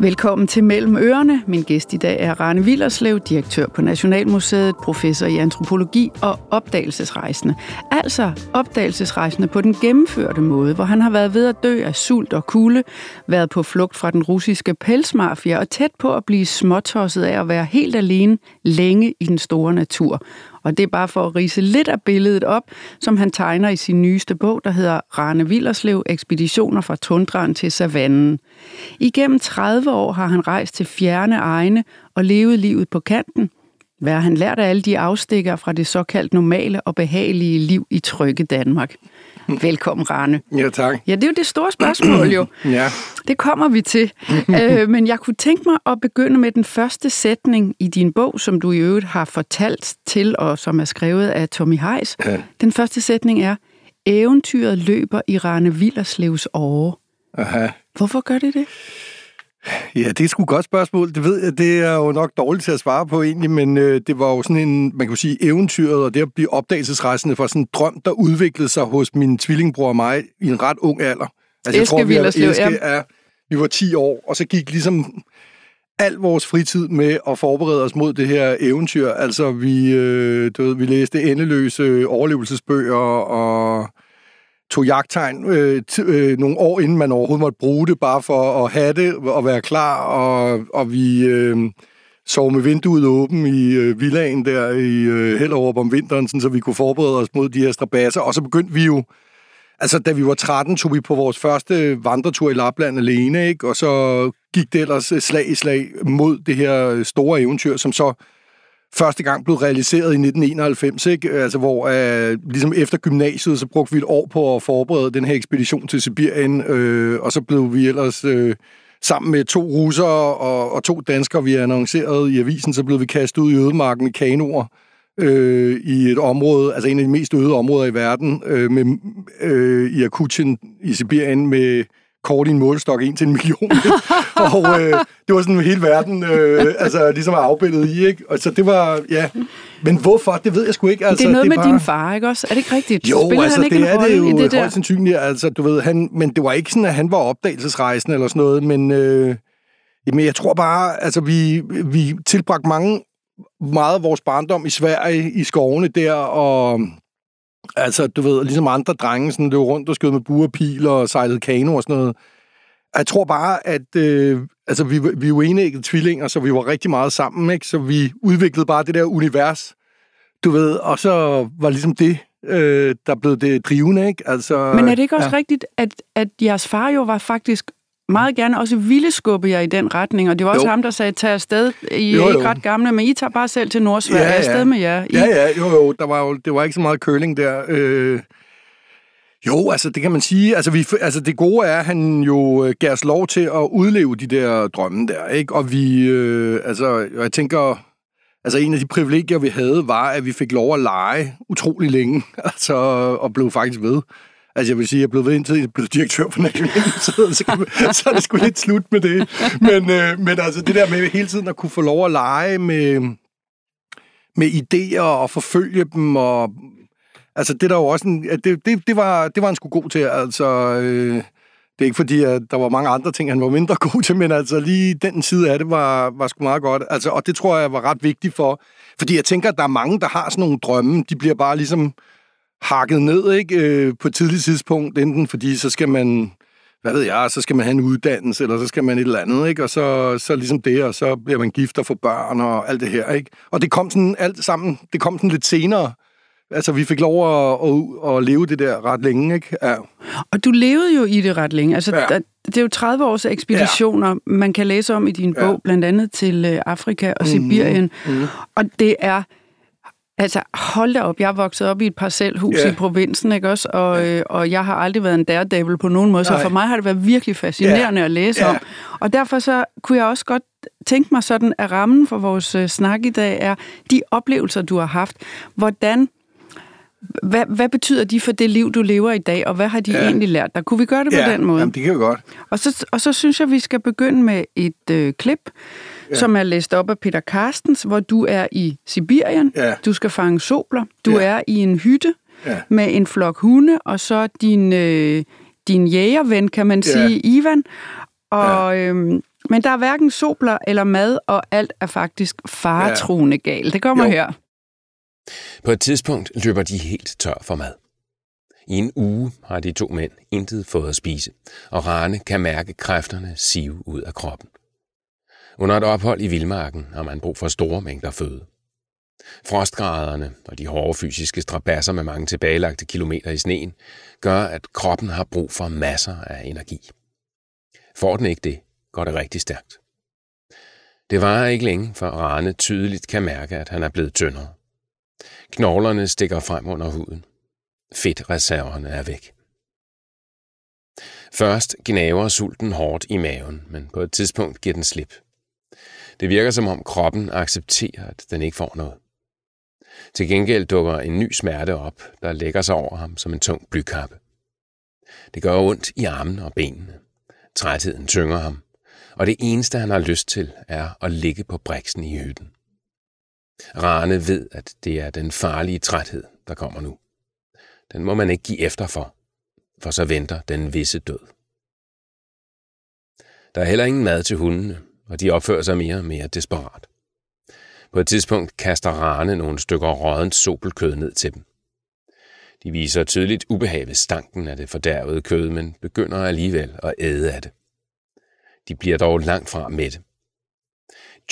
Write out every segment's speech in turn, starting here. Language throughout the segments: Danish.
Velkommen til Mellem Ørerne. Min gæst i dag er Rane Villerslev, direktør på Nationalmuseet, professor i antropologi og opdagelsesrejsende. Altså opdagelsesrejsende på den gennemførte måde, hvor han har været ved at dø af sult og kulde, været på flugt fra den russiske pelsmafia og tæt på at blive småtosset af at være helt alene længe i den store natur. Og det er bare for at rise lidt af billedet op, som han tegner i sin nyeste bog, der hedder Rane Villerslev, Ekspeditioner fra tundraen til savannen. Igennem 30 år har han rejst til fjerne egne og levet livet på kanten. Hvad har han lært af alle de afstikker fra det såkaldt normale og behagelige liv i trygge Danmark? Velkommen, Rane. Ja, tak. Ja, det er jo det store spørgsmål jo. ja. Det kommer vi til. øh, men jeg kunne tænke mig at begynde med den første sætning i din bog, som du i øvrigt har fortalt til, og som er skrevet af Tommy Heis. Ja. Den første sætning er, eventyret løber i Rane Villerslevs åre. Aha. Hvorfor gør det det? Ja, det er sgu et godt spørgsmål. Det ved jeg, det er jo nok dårligt til at svare på egentlig, men øh, det var jo sådan en, man kan sige, eventyret, og det at blive opdagelsesrejsende for sådan en drøm, der udviklede sig hos min tvillingbror og mig i en ret ung alder. Altså, jeg tror, vi er, Eske er, vi var 10 år, og så gik ligesom al vores fritid med at forberede os mod det her eventyr. Altså, vi, øh, du ved, vi læste endeløse overlevelsesbøger og tog jagttegn øh, t- øh, nogle år inden man overhovedet måtte bruge det, bare for at have det og være klar, og, og vi øh, sov med vinduet åben i øh, villaen der i øh, Hellerup om vinteren, sådan, så vi kunne forberede os mod de her strabasser, og så begyndte vi jo Altså, da vi var 13, tog vi på vores første vandretur i Lapland alene, ikke? og så gik det ellers slag i slag mod det her store eventyr, som så første gang blev realiseret i 1991, ikke? Altså, hvor øh, ligesom efter gymnasiet, så brugte vi et år på at forberede den her ekspedition til Sibirien, øh, og så blev vi ellers... Øh, sammen med to russere og, og to danskere, vi annoncerede i avisen, så blev vi kastet ud i ødemarken i kanoer øh, i et område, altså en af de mest øde områder i verden, øh, med, øh, i Akutien i Sibirien, med kort i en målestok, en til en million. og øh, det var sådan hele verden, øh, altså ligesom er afbildet i, ikke? Og så det var, ja. Men hvorfor, det ved jeg sgu ikke. Altså, det er noget det med bare... din far, ikke også? Er det ikke rigtigt? Jo, Spiller altså han ikke det er det jo det højst sandsynligt, altså du ved, han, men det var ikke sådan, at han var opdagelsesrejsende eller sådan noget, men, øh, men jeg tror bare, altså vi, vi tilbragte mange, meget af vores barndom i Sverige, i skovene der, og Altså, du ved, ligesom andre drenge, sådan, det var rundt og skød med buerpil og sejlede kano og sådan noget. Jeg tror bare, at øh, altså, vi, vi er jo enægget tvillinger, så vi var rigtig meget sammen, ikke? Så vi udviklede bare det der univers, du ved, og så var ligesom det, øh, der blev det drivende, ikke? Altså, Men er det ikke også ja. rigtigt, at, at jeres far jo var faktisk meget gerne også ville skubbe jer i den retning, og det var også jo. ham, der sagde, tag afsted. I jo, er ikke jo. ret gamle, men I tager bare selv til Nordsverige. Ja, ja. afsted med jer. I... Ja, ja, jo, jo. Der var jo, det var ikke så meget curling der. Øh, jo, altså det kan man sige. Altså, vi, altså det gode er, at han jo øh, gav os lov til at udleve de der drømme der, ikke? Og vi, øh, altså, jeg tænker, altså en af de privilegier, vi havde, var, at vi fik lov at lege utrolig længe, altså, og blev faktisk ved. Altså jeg vil sige, at jeg blev ved indtil jeg blev direktør for Nationalmuseet, så, så er det sgu lidt slut med det. Men, øh, men altså det der med hele tiden at kunne få lov at lege med, med idéer og forfølge dem og Altså, det der jo også en, det, det, det, var, det var han sgu god til, altså... Øh, det er ikke fordi, at der var mange andre ting, han var mindre god til, men altså lige den side af det var, var sgu meget godt. Altså, og det tror jeg var ret vigtigt for, fordi jeg tænker, at der er mange, der har sådan nogle drømme, de bliver bare ligesom hakket ned, ikke? Øh, på et tidligt tidspunkt, enten fordi så skal man, hvad ved jeg, så skal man have en uddannelse, eller så skal man et eller andet, ikke? Og så, så ligesom det, og så bliver man gift og får børn og alt det her, ikke? Og det kom sådan alt sammen, det kom sådan lidt senere. Altså, vi fik lov at, at, at leve det der ret længe, ikke? Ja. Og du levede jo i det ret længe. Altså, ja. det er jo 30 års ekspeditioner, ja. man kan læse om i din bog, ja. blandt andet til øh, Afrika og mm-hmm. Sibirien. Mm-hmm. Og det er... Altså, hold da op, jeg er vokset op i et parcelhus yeah. i provinsen, ikke også? Og, øh, og jeg har aldrig været en daredevil på nogen måde, Nej. så for mig har det været virkelig fascinerende yeah. at læse yeah. om. Og derfor så kunne jeg også godt tænke mig sådan, at rammen for vores øh, snak i dag er de oplevelser, du har haft. Hvordan hvad, hvad betyder de for det liv, du lever i dag, og hvad har de ja. egentlig lært dig? Kunne vi gøre det på ja, den måde? Jamen, det kan vi godt. Og så, og så synes jeg, vi skal begynde med et øh, klip, ja. som er læst op af Peter Carstens, hvor du er i Sibirien, ja. du skal fange sobler, du ja. er i en hytte ja. med en flok hunde, og så din, øh, din jægerven, kan man sige, ja. Ivan, Og, ja. øhm, men der er hverken sobler eller mad, og alt er faktisk faretruende ja. galt. Det kommer jo. her. På et tidspunkt løber de helt tør for mad. I en uge har de to mænd intet fået at spise, og Rane kan mærke kræfterne sive ud af kroppen. Under et ophold i vildmarken har man brug for store mængder føde. Frostgraderne og de hårde fysiske strabasser med mange tilbagelagte kilometer i sneen gør, at kroppen har brug for masser af energi. Får den ikke det, går det rigtig stærkt. Det varer ikke længe, før Rane tydeligt kan mærke, at han er blevet tyndere. Knoglerne stikker frem under huden. Fedtreserverne er væk. Først gnaver sulten hårdt i maven, men på et tidspunkt giver den slip. Det virker som om kroppen accepterer, at den ikke får noget. Til gengæld dukker en ny smerte op, der lægger sig over ham som en tung blykappe. Det gør ondt i armene og benene. Trætheden tynger ham, og det eneste, han har lyst til, er at ligge på briksen i hytten. Rane ved, at det er den farlige træthed, der kommer nu. Den må man ikke give efter for, for så venter den visse død. Der er heller ingen mad til hundene, og de opfører sig mere og mere desperat. På et tidspunkt kaster Rane nogle stykker rådent sopelkød ned til dem. De viser tydeligt ubehag ved stanken af det fordærvede kød, men begynder alligevel at æde af det. De bliver dog langt fra med det.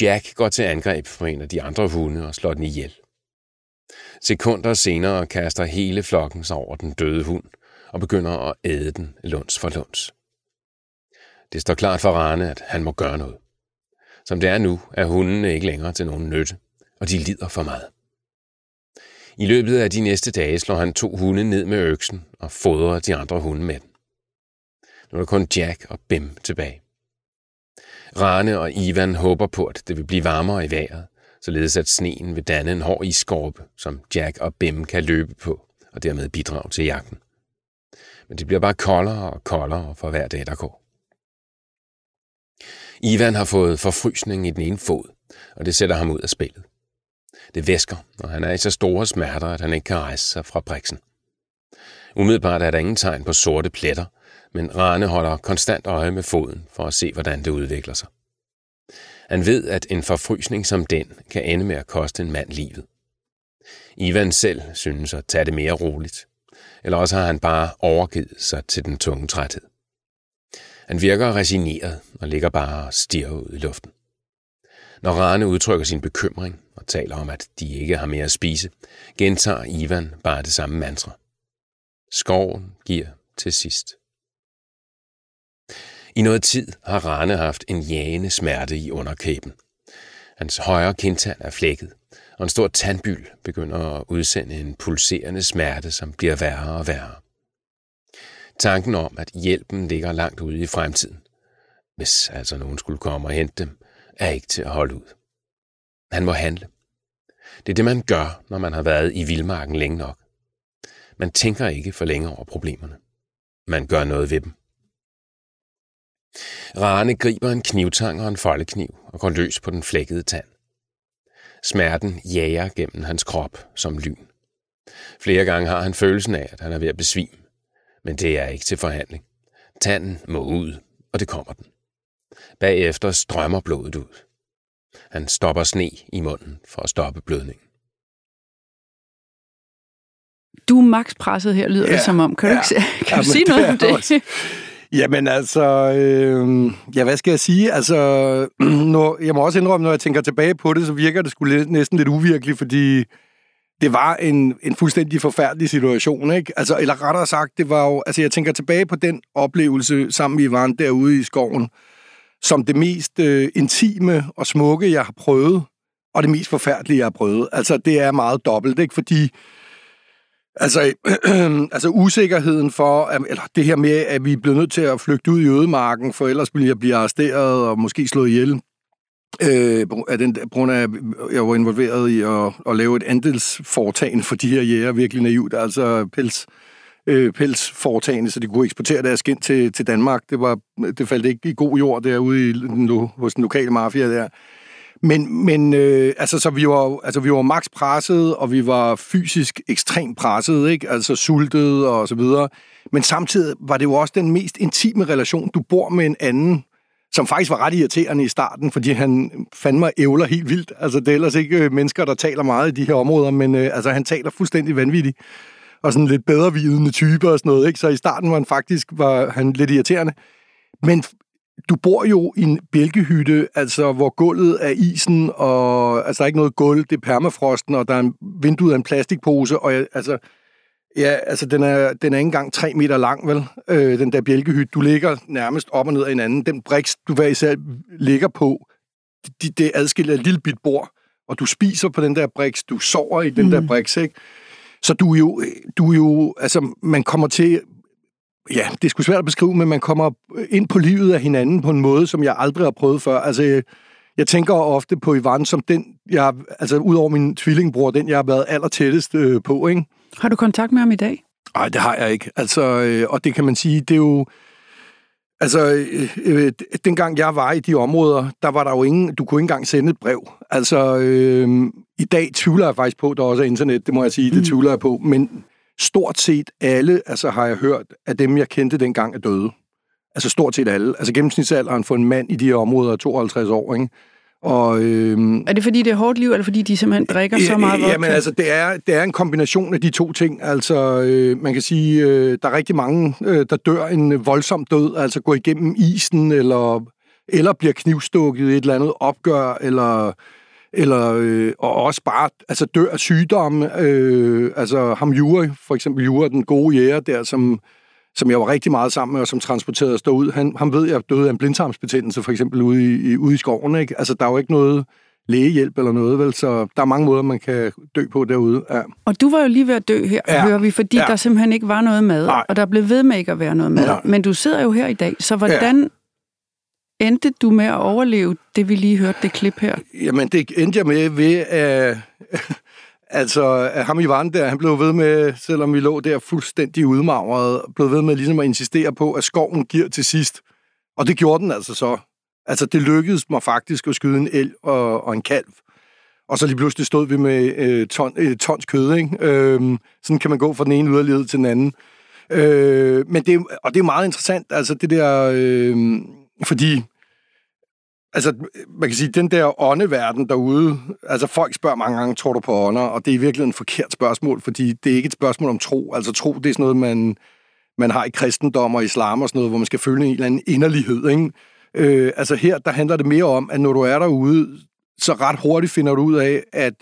Jack går til angreb på en af de andre hunde og slår den ihjel. Sekunder senere kaster hele flokken sig over den døde hund og begynder at æde den lunds for lunds. Det står klart for Rane, at han må gøre noget. Som det er nu, er hundene ikke længere til nogen nytte, og de lider for meget. I løbet af de næste dage slår han to hunde ned med øksen og fodrer de andre hunde med den. Nu er der kun Jack og Bim tilbage. Rane og Ivan håber på, at det vil blive varmere i vejret, således at sneen vil danne en hård iskorpe, som Jack og Bim kan løbe på, og dermed bidrage til jagten. Men det bliver bare koldere og koldere for hver dag, der går. Ivan har fået forfrysning i den ene fod, og det sætter ham ud af spillet. Det væsker, og han er i så store smerter, at han ikke kan rejse sig fra briksen. Umiddelbart er der ingen tegn på sorte pletter, men Rane holder konstant øje med foden for at se, hvordan det udvikler sig. Han ved, at en forfrysning som den kan ende med at koste en mand livet. Ivan selv synes at tage det mere roligt, eller også har han bare overgivet sig til den tunge træthed. Han virker resigneret og ligger bare og stiger ud i luften. Når Rane udtrykker sin bekymring og taler om, at de ikke har mere at spise, gentager Ivan bare det samme mantra. Skoven giver til sidst. I noget tid har Rane haft en jagende smerte i underkæben. Hans højre kindtand er flækket, og en stor tandbyld begynder at udsende en pulserende smerte, som bliver værre og værre. Tanken om, at hjælpen ligger langt ude i fremtiden, hvis altså nogen skulle komme og hente dem, er ikke til at holde ud. Han må handle. Det er det, man gør, når man har været i vildmarken længe nok. Man tænker ikke for længe over problemerne. Man gør noget ved dem. Rane griber en knivtang og en foldekniv og går løs på den flækkede tand. Smerten jager gennem hans krop som lyn. Flere gange har han følelsen af, at han er ved at besvime. Men det er ikke til forhandling. Tanden må ud, og det kommer den. Bagefter strømmer blodet ud. Han stopper sne i munden for at stoppe blødningen. Du er max presset her, lyder ja, det som om. Kan du, ja, ikke, kan du sige noget om det? Også. Jamen altså, øh, ja, hvad skal jeg sige? Altså, når, jeg må også indrømme, når jeg tænker tilbage på det, så virker det skulle næsten lidt uvirkeligt, fordi det var en, en fuldstændig forfærdelig situation, ikke? Altså, eller rettere sagt, det var jo, altså jeg tænker tilbage på den oplevelse sammen med Ivan derude i skoven, som det mest øh, intime og smukke, jeg har prøvet, og det mest forfærdelige, jeg har prøvet. Altså, det er meget dobbelt, ikke? Fordi Altså, øh, altså usikkerheden for, eller det her med, at vi er blevet nødt til at flygte ud i ødemarken, for ellers ville jeg blive arresteret og måske slået ihjel. Øh, af den, på grund af, at jeg var involveret i at, at lave et andelsforetagende for de her jæger, virkelig naivt, altså pels, øh, pelsforetagende, så de kunne eksportere deres skind til, til Danmark. Det, var, det faldt ikke i god jord derude i, hos den lokale mafia der. Men, men øh, altså, så vi var, altså, vi var max presset, og vi var fysisk ekstremt presset, ikke? Altså sultet og så videre. Men samtidig var det jo også den mest intime relation. Du bor med en anden, som faktisk var ret irriterende i starten, fordi han fandt mig ævler helt vildt. Altså, det er ellers ikke øh, mennesker, der taler meget i de her områder, men øh, altså, han taler fuldstændig vanvittigt. Og sådan lidt bedrevidende type og sådan noget, ikke? Så i starten var han faktisk var han lidt irriterende. Men du bor jo i en bjælkehytte, altså, hvor gulvet er isen, og altså, der er ikke noget gulv, det er permafrosten, og der er en vindue af en plastikpose, og jeg, altså, Ja, altså den er, den er ikke engang tre meter lang, vel? Øh, den der bjælkehytte. Du ligger nærmest op og ned af hinanden. Den briks, du hver især ligger på, det, det adskiller et lille bit bord, og du spiser på den der briks, du sover i den mm. der briks, ikke? Så du er jo, du er jo, altså man kommer til, ja, det er sgu svært at beskrive, men man kommer ind på livet af hinanden på en måde, som jeg aldrig har prøvet før. Altså, jeg tænker ofte på Ivan som den, jeg, altså ud over min tvillingbror, den jeg har været aller tættest øh, på, ikke? Har du kontakt med ham i dag? Nej, det har jeg ikke. Altså, øh, og det kan man sige, det er jo... Altså, øh, øh, dengang jeg var i de områder, der var der jo ingen... Du kunne ikke engang sende et brev. Altså, øh, i dag tvivler jeg faktisk på, at der også er internet, det må jeg sige, det mm. tvivler jeg på. Men stort set alle, altså har jeg hørt, at dem, jeg kendte dengang, er døde. Altså stort set alle. Altså gennemsnitsalderen for en mand i de her områder er 52 år, ikke? Og, øhm, er det fordi, det er hårdt liv, eller fordi de simpelthen drikker så meget vodka? Jamen altså, det er, det er en kombination af de to ting. Altså, øh, man kan sige, øh, der er rigtig mange, øh, der dør en voldsom død, altså går igennem isen, eller, eller bliver knivstukket i et eller andet opgør, eller eller øh, og også bare altså dør af sygdomme. Øh, altså ham Jure, for eksempel Jure, den gode jæger der, som som jeg var rigtig meget sammen med, og som transporterede os derud. Han, han ved, at jeg døde af en blindtarmsbetændelse, for eksempel ude i, i, ude i skoven. Ikke? Altså, der er jo ikke noget lægehjælp eller noget, vel? Så der er mange måder, man kan dø på derude. Ja. Og du var jo lige ved at dø her, ja. hører vi, fordi ja. der simpelthen ikke var noget mad, Nej. og der blev ved med ikke at være noget mad. Nej. Men du sidder jo her i dag, så hvordan ja. endte du med at overleve det, vi lige hørte, det klip her? Jamen, det endte jeg med ved at... Altså, ham i vand der, han blev ved med, selvom vi lå der fuldstændig udmagret, blev ved med ligesom at insistere på, at skoven giver til sidst. Og det gjorde den altså så. Altså, det lykkedes mig faktisk at skyde en el og, og en kalv. Og så lige pludselig stod vi med øh, ton, øh, tons kød, ikke? Øh, sådan kan man gå fra den ene yderlighed til den anden. Øh, men det, og det er meget interessant, altså det der, øh, fordi Altså, man kan sige, den der åndeverden derude, altså folk spørger mange gange, tror du på ånder? Og det er i virkeligheden et forkert spørgsmål, fordi det er ikke et spørgsmål om tro. Altså tro, det er sådan noget, man, man har i kristendom og islam og sådan noget, hvor man skal føle en eller anden inderlighed, ikke? Øh, altså her, der handler det mere om, at når du er derude, så ret hurtigt finder du ud af, at,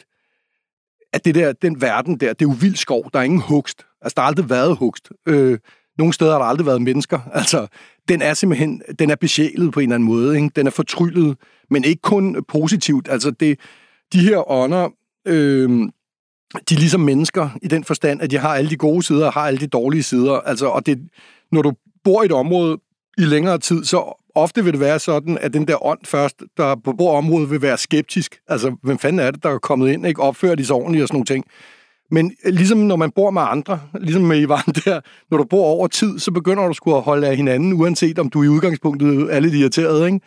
at det der, den verden der, det er jo vild skov, der er ingen hugst. Altså, der har aldrig været hugst. Øh, nogle steder har der aldrig været mennesker. Altså, den er simpelthen, den er besjælet på en eller anden måde. Ikke? Den er fortryllet, men ikke kun positivt. Altså, det, de her ånder, øh, de er ligesom mennesker i den forstand, at de har alle de gode sider og har alle de dårlige sider. Altså, og det, når du bor i et område i længere tid, så ofte vil det være sådan, at den der ånd først, der på området vil være skeptisk. Altså, hvem fanden er det, der er kommet ind, ikke? Opfører de sig ordentligt og sådan nogle ting. Men øh, ligesom når man bor med andre, ligesom med Ivan der, når du bor over tid, så begynder du sgu at holde af hinanden, uanset om du i udgangspunktet er lidt irriteret, ikke?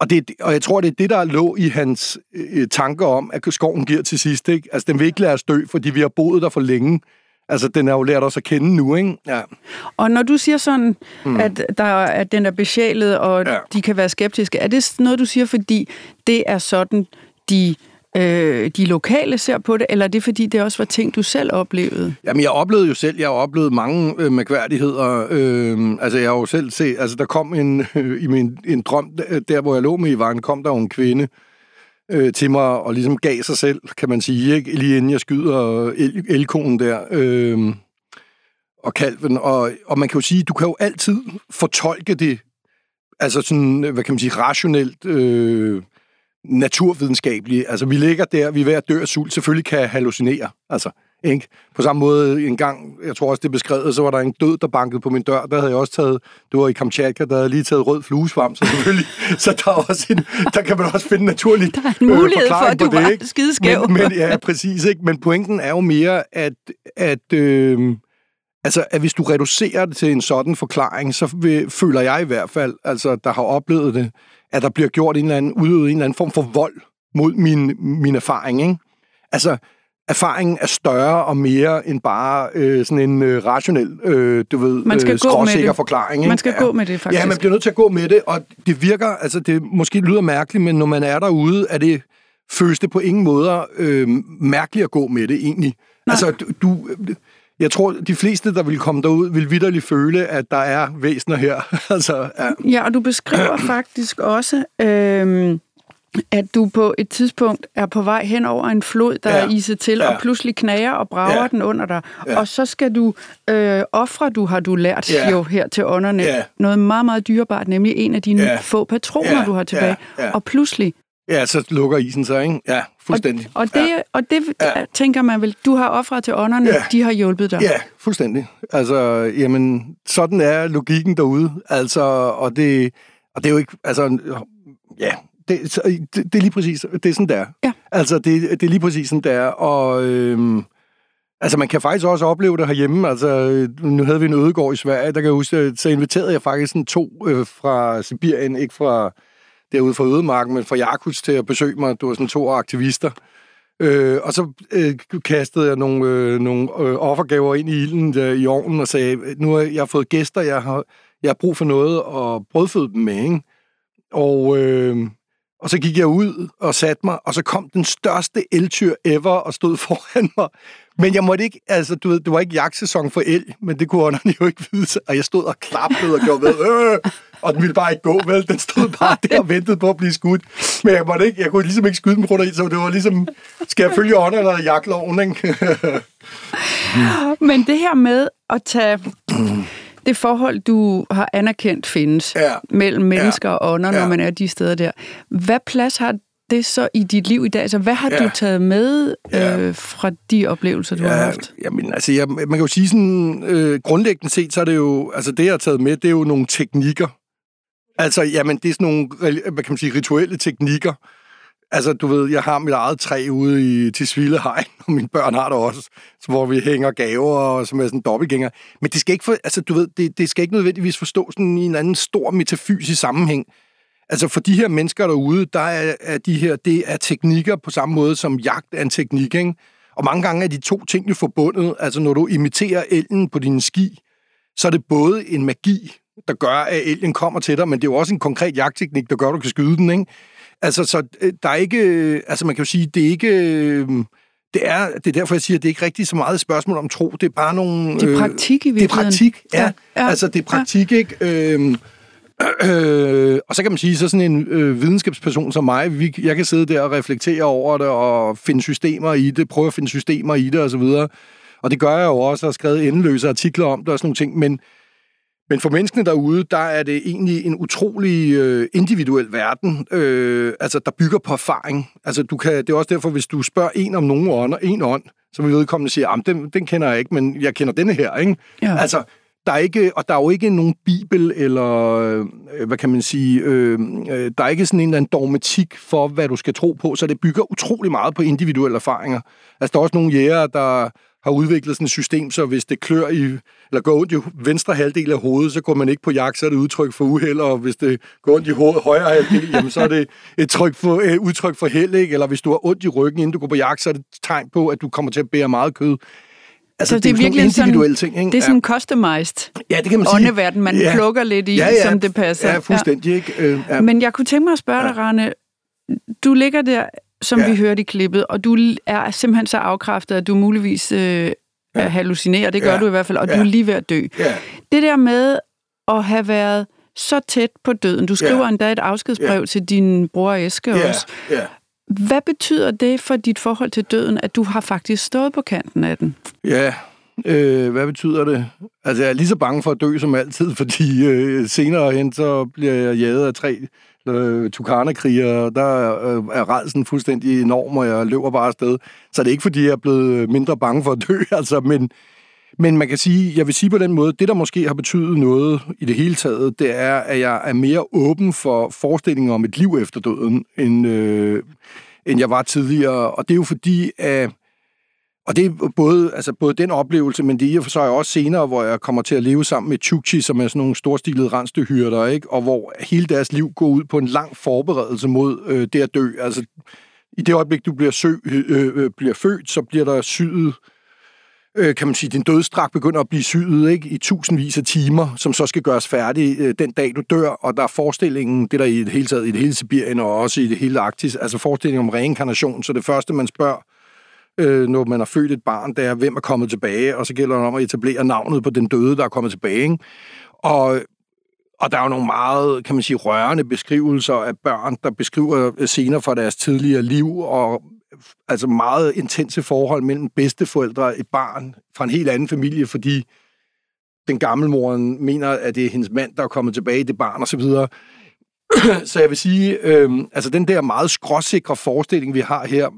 Og, det, og jeg tror, det er det, der lå i hans øh, tanker om, at skoven giver til sidst, ikke? Altså, den vil ikke lade os dø, fordi vi har boet der for længe. Altså, den er jo lært os at kende nu, ikke? Ja. Og når du siger sådan, mm. at, der, at den er besjælet, og ja. de kan være skeptiske, er det noget, du siger, fordi det er sådan, de øh, de lokale ser på det, eller er det fordi, det også var ting, du selv oplevede? Jamen, jeg oplevede jo selv, jeg har oplevet mange øh, mærkværdigheder. Øh, altså, jeg har jo selv set, altså, der kom en, øh, i min en drøm, øh, der hvor jeg lå med Ivan, kom der jo en kvinde øh, til mig, og ligesom gav sig selv, kan man sige, ikke? lige inden jeg skyder øh, el- elkonen der. Øh, og kalven, og, og man kan jo sige, du kan jo altid fortolke det, altså sådan, hvad kan man sige, rationelt, øh, naturvidenskabelige. Altså, vi ligger der, vi er ved at dø af sult. Selvfølgelig kan hallucinere. Altså, ikke? På samme måde en gang, jeg tror også, det er beskrevet, så var der en død, der bankede på min dør. Der havde jeg også taget, det var i Kamchatka, der havde lige taget rød fluesvamp, så selvfølgelig, så der, er også en, der kan man også finde naturligt Der er en mulighed øh, for, at du det, var ikke? skideskæv. Men, men, ja, præcis, ikke? Men pointen er jo mere, at, at øh, Altså, at hvis du reducerer det til en sådan forklaring, så vil, føler jeg i hvert fald, altså, der har oplevet det, at der bliver gjort en eller anden, udøvet en eller anden form for vold mod min, min erfaring, ikke? Altså, erfaringen er større og mere end bare øh, sådan en øh, rationel, øh, du ved, Man skal øh, gå med det. forklaring. Ikke? Man skal ja. gå med det, faktisk. Ja, man bliver nødt til at gå med det, og det virker, altså det måske lyder mærkeligt, men når man er derude, er det, føles det på ingen måder øh, mærkeligt at gå med det egentlig. Nej. Altså, du, du, jeg tror, de fleste, der vil komme derud, vil vidderligt føle, at der er væsener her. altså, ja. Ja, og du beskriver faktisk også, øhm, at du på et tidspunkt er på vej hen over en flod, der Ja. er iset til, Ja. og pludselig knager og brager Ja. den under dig. Ja. Og så skal du øh, ofre, du har du lært Ja. jo her til ånderne, Ja. noget meget, meget dyrebart, nemlig en af dine Ja. få patroner, Ja. du har tilbage. Ja. Ja. Og pludselig ja, så lukker isen sig, ikke? Ja, fuldstændig. Og, og det, ja. og det Ja. tænker man vel, du har offret til ånderne, Ja. de har hjulpet dig. Ja, fuldstændig. Altså, jamen, sådan er logikken derude. Altså, og det, og det er jo ikke, altså, ja, det, så- det, det er lige præcis, det er sådan, der. Ja. Altså, det, det er lige præcis sådan, der. Og, øhm, altså, man kan faktisk også opleve det herhjemme. Altså, nu havde vi en ødegård i Sverige, der kan jeg huske, så inviterede jeg faktisk sådan to øh, fra Sibirien, ikke fra derude fra Ødemarken, men fra Jakuts til at besøge mig. Du var sådan to aktivister. Øh, og så øh, kastede jeg nogle, øh, nogle øh, offergaver ind i ilden øh, i ovnen og sagde, nu har jeg fået gæster, jeg har, jeg har brug for noget at brødføde dem med. Ikke? Og, øh, og så gik jeg ud og satte mig, og så kom den største eltyr ever og stod foran mig. Men jeg måtte ikke, altså du ved, det var ikke jagtsæson for el, men det kunne ånderne jo ikke vide. Og jeg stod og klappede og gjorde ved, øh, og den ville bare ikke gå, vel? Den stod bare der og ventede på at blive skudt. Men jeg, måtte ikke, jeg kunne ligesom ikke skyde den rundt i, så det var ligesom, skal jeg følge ånderne eller jagtloven, ikke? Men det her med at tage det forhold, du har anerkendt findes Ja. mellem mennesker Ja. og ånder, når Ja. man er de steder der. Hvad plads har det så i dit liv i dag? Altså, hvad har Ja. du taget med Ja. øh, fra de oplevelser, du har haft? Jamen, altså, jeg, man kan jo sige sådan, øh, grundlæggende set, så er det jo, altså det, jeg har taget med, det er jo nogle teknikker. Altså, jamen, det er sådan nogle, hvad kan man sige, rituelle teknikker. Altså, du ved, jeg har mit eget træ ude i Tisvildehegn, og mine børn har det også, så hvor vi hænger gaver, og som er sådan dobbeltgænger. Men det skal ikke, for, altså, du ved, det, det skal ikke nødvendigvis forstå sådan i en anden stor metafysisk sammenhæng. Altså for de her mennesker derude, der er, er de her, det er teknikker på samme måde som jagt er en teknik, ikke? Og mange gange er de to ting jo forbundet. Altså når du imiterer elgen på din ski, så er det både en magi, der gør, at elgen kommer til dig, men det er jo også en konkret jagtteknik, der gør, at du kan skyde den, ikke? Altså, så øh, der er ikke... øh, Altså, man kan jo sige, det er ikke... øh, Det er, det er derfor, jeg siger, at det er ikke rigtig så meget et spørgsmål om tro. Det er bare nogle... Det er praktik i Det er virkeligheden. praktik, ja. Ja. Altså, det er praktik, ja. ikke? Øhm, øh, og så kan man sige, så sådan en øh, videnskabsperson som mig, vi, jeg kan sidde der og reflektere over det, og finde systemer i det, prøve at finde systemer i det, og så videre. Og det gør jeg jo også, og har skrevet endeløse artikler om det og sådan nogle ting, men men for menneskene derude, der er det egentlig en utrolig øh, individuel verden, øh, altså der bygger på erfaring. Altså du kan, det er også derfor, hvis du spørger en om nogen ånd, en ånd, så vil vedkommende sige, at den, den kender jeg ikke, men jeg kender denne her. Ikke? Ja. Altså, der er ikke, og der er jo ikke nogen bibel, eller øh, hvad kan man sige, øh, øh, der er ikke sådan en eller anden dogmatik for, hvad du skal tro på, så det bygger utrolig meget på individuelle erfaringer. Altså, der er også nogle jæger, der har udviklet sådan et system, så hvis det klør i, eller går ondt i venstre halvdel af hovedet, så går man ikke på jagt, så er det udtryk for uheld, og hvis det går ondt i hovedet, højre halvdel, jamen, så er det et tryk for, et udtryk for held, ikke? eller hvis du har ondt i ryggen, inden du går på jagt, så er det et tegn på, at du kommer til at bære meget kød. Altså, Så det er sådan nogle virkelig sådan- individuelle ting, ikke? Det er sådan en customized ja, det kan man sige. åndeverden, man Ja. plukker lidt i, ja, ja. som det passer. Ja, fuldstændig, ikke? Øh, ja. Men jeg kunne tænke mig at spørge dig, Rane, du ligger der, som Ja. vi hørte i klippet, og du er simpelthen så afkræftet, at du muligvis øh, ja. hallucinerer, det gør Ja. du i hvert fald, og Ja. du er lige ved at dø. ja. Det der med at have været så tæt på døden, du skriver Ja. endda et afskedsbrev Ja. til din bror Eske Ja, også. ja. Hvad betyder det for dit forhold til døden, at du har faktisk stået på kanten af den? Ja, øh, hvad betyder det? Altså, jeg er lige så bange for at dø som altid, fordi øh, senere hen, så bliver jeg jaget af tre øh, Tukana-krigere, der øh, er rejsen fuldstændig enorm, og jeg løber bare afsted. Så det er ikke, fordi jeg er blevet øh, mindre bange for at dø, altså, men, men man kan sige, jeg vil sige på den måde, det der måske har betydet noget i det hele taget, det er, at jeg er mere åben for forestillinger om et liv efter døden, end, øh, end jeg var tidligere. Og det er jo fordi, at og det er både, altså både den oplevelse, men det er i og for sig også senere, hvor jeg kommer til at leve sammen med Chukchi, som er sådan nogle storstilede rensdyrhyrder, ikke? og hvor hele deres liv går ud på en lang forberedelse mod øh, det at dø. Altså, i det øjeblik, du bliver, sø, øh, øh, bliver født, så bliver der syet øh, kan man sige, din dødstrak begynder at blive syet ikke, i tusindvis af timer, som så skal gøres færdig øh, den dag, du dør, og der er forestillingen, det der i det hele taget, i det hele Sibirien og også i det hele Arktis, altså forestillingen om reinkarnation, så det første, man spørger, øh, når man har født et barn, det er, hvem er kommet tilbage, og så gælder det om at etablere navnet på den døde, der er kommet tilbage. Ikke? Og, og der er jo nogle meget, kan man sige, rørende beskrivelser af børn, der beskriver øh, scener fra deres tidligere liv, og altså meget intense forhold mellem bedsteforældre og et barn fra en helt anden familie, fordi den gamle moren mener, at det er hendes mand, der er kommet tilbage i det barn, og så videre. så jeg vil sige, øh, altså den der meget skråsikre forestilling, vi har her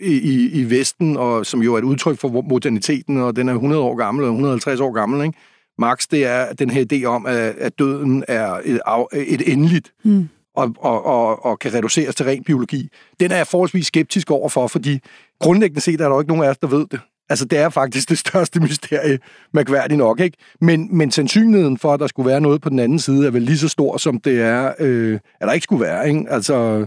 i, i, Vesten, og som jo er et udtryk for moderniteten, og den er 100 år gammel, eller 150 år gammel, ikke? Max, det er den her idé om, at, at døden er et, et endeligt. Mm og, og, og, og kan reduceres til ren biologi, den er jeg forholdsvis skeptisk overfor, fordi grundlæggende set er der jo ikke nogen af os, der ved det. Altså, det er faktisk det største mysterie, mærkværdigt nok, ikke? Men, men sandsynligheden for, at der skulle være noget på den anden side, er vel lige så stor, som det er, øh, at der ikke skulle være, ikke? Altså,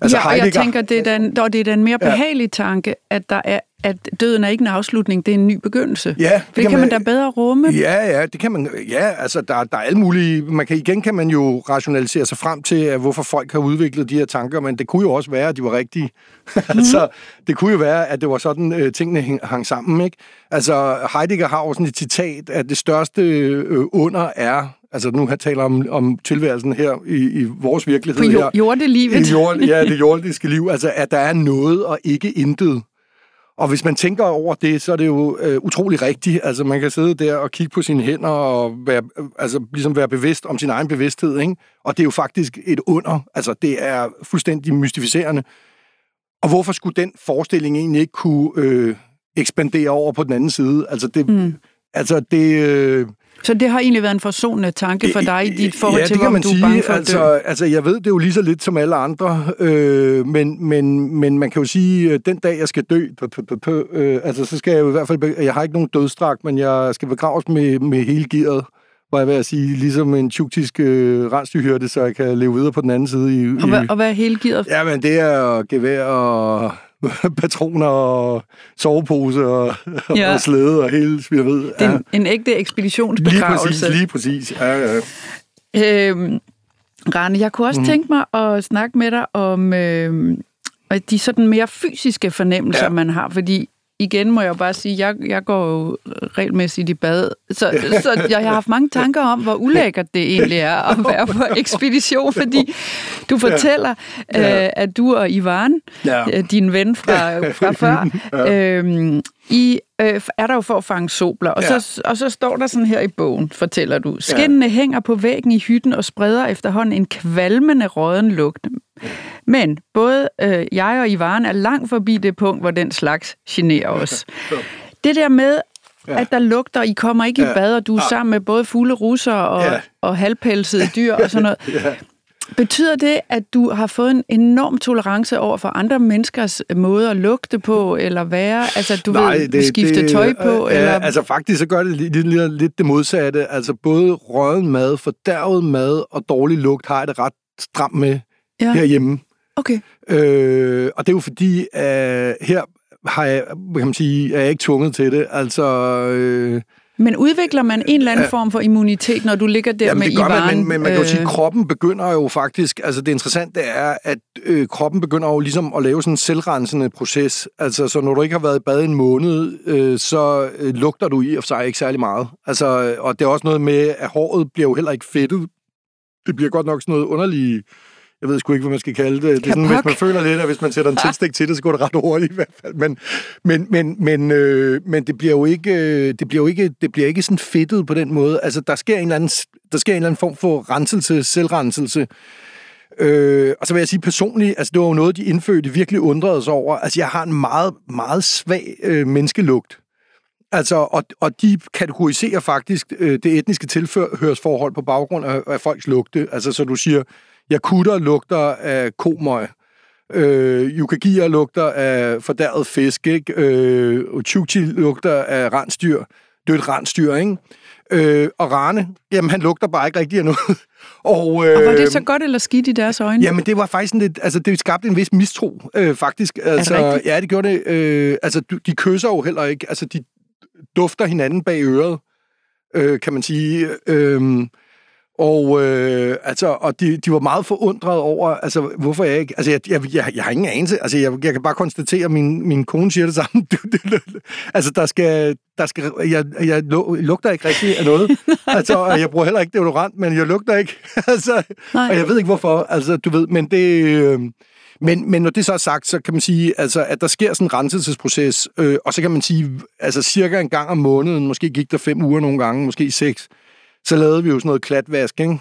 Altså, ja, og Heidegger, jeg tænker, det er, den, det er den mere behagelige ja. tanke, at der er at døden er ikke en afslutning, det er en ny begyndelse. Ja, det, det kan man, man da bedre rumme. Ja, ja, det kan man. Ja, altså der, der er alle mulige... Man kan, igen kan man jo rationalisere sig frem til, at hvorfor folk har udviklet de her tanker, men det kunne jo også være, at de var rigtige. Mm. altså, det kunne jo være, at det var sådan, øh, tingene hang sammen, ikke? Altså, Heidegger har jo sådan et citat, at det største øh, under er Altså nu jeg talt om, om tilværelsen her i, i vores virkelighed. På jo, jordelivet. I jord, ja, det jordiske liv. Altså, at der er noget og ikke intet. Og hvis man tænker over det, så er det jo øh, utrolig rigtigt. Altså, man kan sidde der og kigge på sine hænder og være, altså, ligesom være bevidst om sin egen bevidsthed, ikke? Og det er jo faktisk et under. Altså, det er fuldstændig mystificerende. Og hvorfor skulle den forestilling egentlig ikke kunne øh, ekspandere over på den anden side? Altså, det... Mm. Altså, det... Øh, så det har egentlig været en forsonende tanke for dig i dit forhold ja, til, hvor du er bange for altså, at dø? Altså, jeg ved det jo lige så lidt som alle andre, øh, men, men, men man kan jo sige, at den dag, jeg skal dø, øh, altså, så skal jeg jo i hvert fald... Jeg har ikke nogen dødstrakt, men jeg skal begraves med, med hele gearet var jeg ved at sige, ligesom en tjuktisk øh, rensdyrhyrde, så jeg kan leve videre på den anden side. I, og, hvad, og hvad er hele gearet? Ja, men det er gevær og patroner og sovepose og, ja. og slæde og hele ved. Det er ja. en, en ægte ekspeditionsbegravelse. Lige præcis, lige præcis. Ja, ja. Øhm, Rane, jeg kunne også mm. tænke mig at snakke med dig om øh, de sådan mere fysiske fornemmelser, ja. man har, fordi igen må jeg bare sige, jeg, jeg går jo regelmæssigt i bad, så, så jeg har haft mange tanker om, hvor ulækkert det egentlig er at være på ekspedition, fordi du fortæller, ja. Øh, at du og Ivan, ja. Øh, din ven fra, fra før, øh, I øh, er der jo for at fange sobler, og, ja. så, og så står der sådan her i bogen, fortæller du, skinnene ja. hænger på væggen i hytten og spreder efterhånden en kvalmende råden lugt. Men både øh, jeg og Ivan er langt forbi det punkt, hvor den slags generer os. Det der med, ja. at der lugter, I kommer ikke ja. i bad, og du er ja. sammen med både fugle russer og, ja. og halvpelsede dyr og sådan noget. ja. Betyder det, at du har fået en enorm tolerance over for andre menneskers måde at lugte på, eller være? Altså, du Nej, ved, det, skifte det, tøj på? Ja, eller? altså faktisk så gør det lidt, lidt, lidt det modsatte. Altså både røden mad, fordærvet mad og dårlig lugt har jeg det ret stramt med ja. herhjemme. Okay. Øh, og det er jo fordi, at her har jeg, kan man sige, er jeg ikke tvunget til det. Altså... Øh, men udvikler man en eller anden ja, form for immunitet, når du ligger der jamen, med det gør Ivan? Man, men, men man kan jo sige, at øh. kroppen begynder jo faktisk... Altså det interessante er, at øh, kroppen begynder jo ligesom at lave sådan en selvrensende proces. Altså så når du ikke har været i bad en måned, øh, så øh, lugter du i og for sig ikke særlig meget. Altså, og det er også noget med, at håret bliver jo heller ikke fedtet. Det bliver godt nok sådan noget underligt jeg ved sgu ikke, hvad man skal kalde det. Det er sådan, hvis man føler lidt, at hvis man sætter en tilstik til det, så går det ret hurtigt i hvert fald. Men, men, men, men, øh, men det bliver jo ikke, øh, det bliver jo ikke, det bliver ikke sådan fedtet på den måde. Altså, der sker en eller anden, der sker en eller anden form for renselse, selvrenselse. Øh, og så vil jeg sige personligt, altså det var jo noget, de indfødte virkelig undrede sig over. Altså, jeg har en meget, meget svag øh, menneskelugt. Altså, og, og de kategoriserer faktisk øh, det etniske tilhørsforhold på baggrund af, af folks lugte. Altså, så du siger, Yakutter lugter af komøg. Øh, Yukagier lugter af fordærret fisk, ikke? Øh, Chuchi lugter af rensdyr. dødt rensdyr, ikke? Øh, og Rane, jamen han lugter bare ikke rigtig af noget. og, øh, og var det så godt eller skidt i deres øjne? Jamen det var faktisk sådan lidt, altså det skabte en vis mistro, øh, faktisk. Altså, er det rigtigt? Ja, det gjorde det. Øh, altså de kysser jo heller ikke, altså de dufter hinanden bag øret, øh, kan man sige. Øh, og, øh, altså, og de, de var meget forundret over, altså, hvorfor jeg ikke... Altså, jeg, jeg, jeg, jeg har ingen anelse. Altså, jeg, jeg kan bare konstatere, at min, min kone siger det samme. altså, der skal... Der skal jeg, jeg lugter ikke rigtig af noget. altså, og jeg bruger heller ikke deodorant, men jeg lugter ikke. altså, Nej. og jeg ved ikke, hvorfor. Altså, du ved, men det... Øh, men, men når det så er sagt, så kan man sige, altså, at der sker sådan en renselsesproces, øh, og så kan man sige, altså cirka en gang om måneden, måske gik der fem uger nogle gange, måske seks, så lavede vi jo sådan noget klatvask, ikke?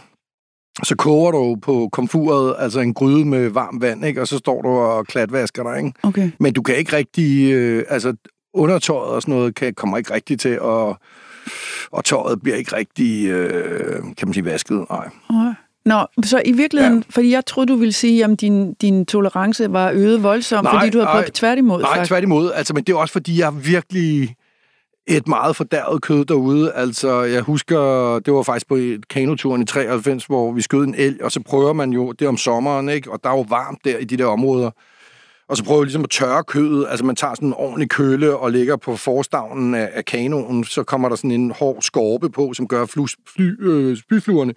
Så koger du på komfuret, altså en gryde med varmt vand, ikke? Og så står du og klatvasker dig, ikke? Okay. Men du kan ikke rigtig... Øh, altså, undertøjet og sådan noget kan, kommer ikke rigtig til, og, og tøjet bliver ikke rigtig, øh, kan man sige, vasket. Nej. Okay. Nå, så i virkeligheden, ja. fordi jeg troede, du ville sige, at din, din tolerance var øget voldsomt, nej, fordi du har prøvet tværtimod. Nej, faktisk. tværtimod. Altså, men det er også, fordi jeg virkelig et meget fordærvet kød derude. Altså, jeg husker, det var faktisk på kanoturen i 93, hvor vi skød en elg, og så prøver man jo, det om sommeren, ikke? og der er jo varmt der i de der områder. Og så prøver vi ligesom at tørre kødet. Altså, man tager sådan en ordentlig kølle og lægger på forstavnen af, af kanonen. Så kommer der sådan en hård skorpe på, som gør at fly, øh, spyfluerne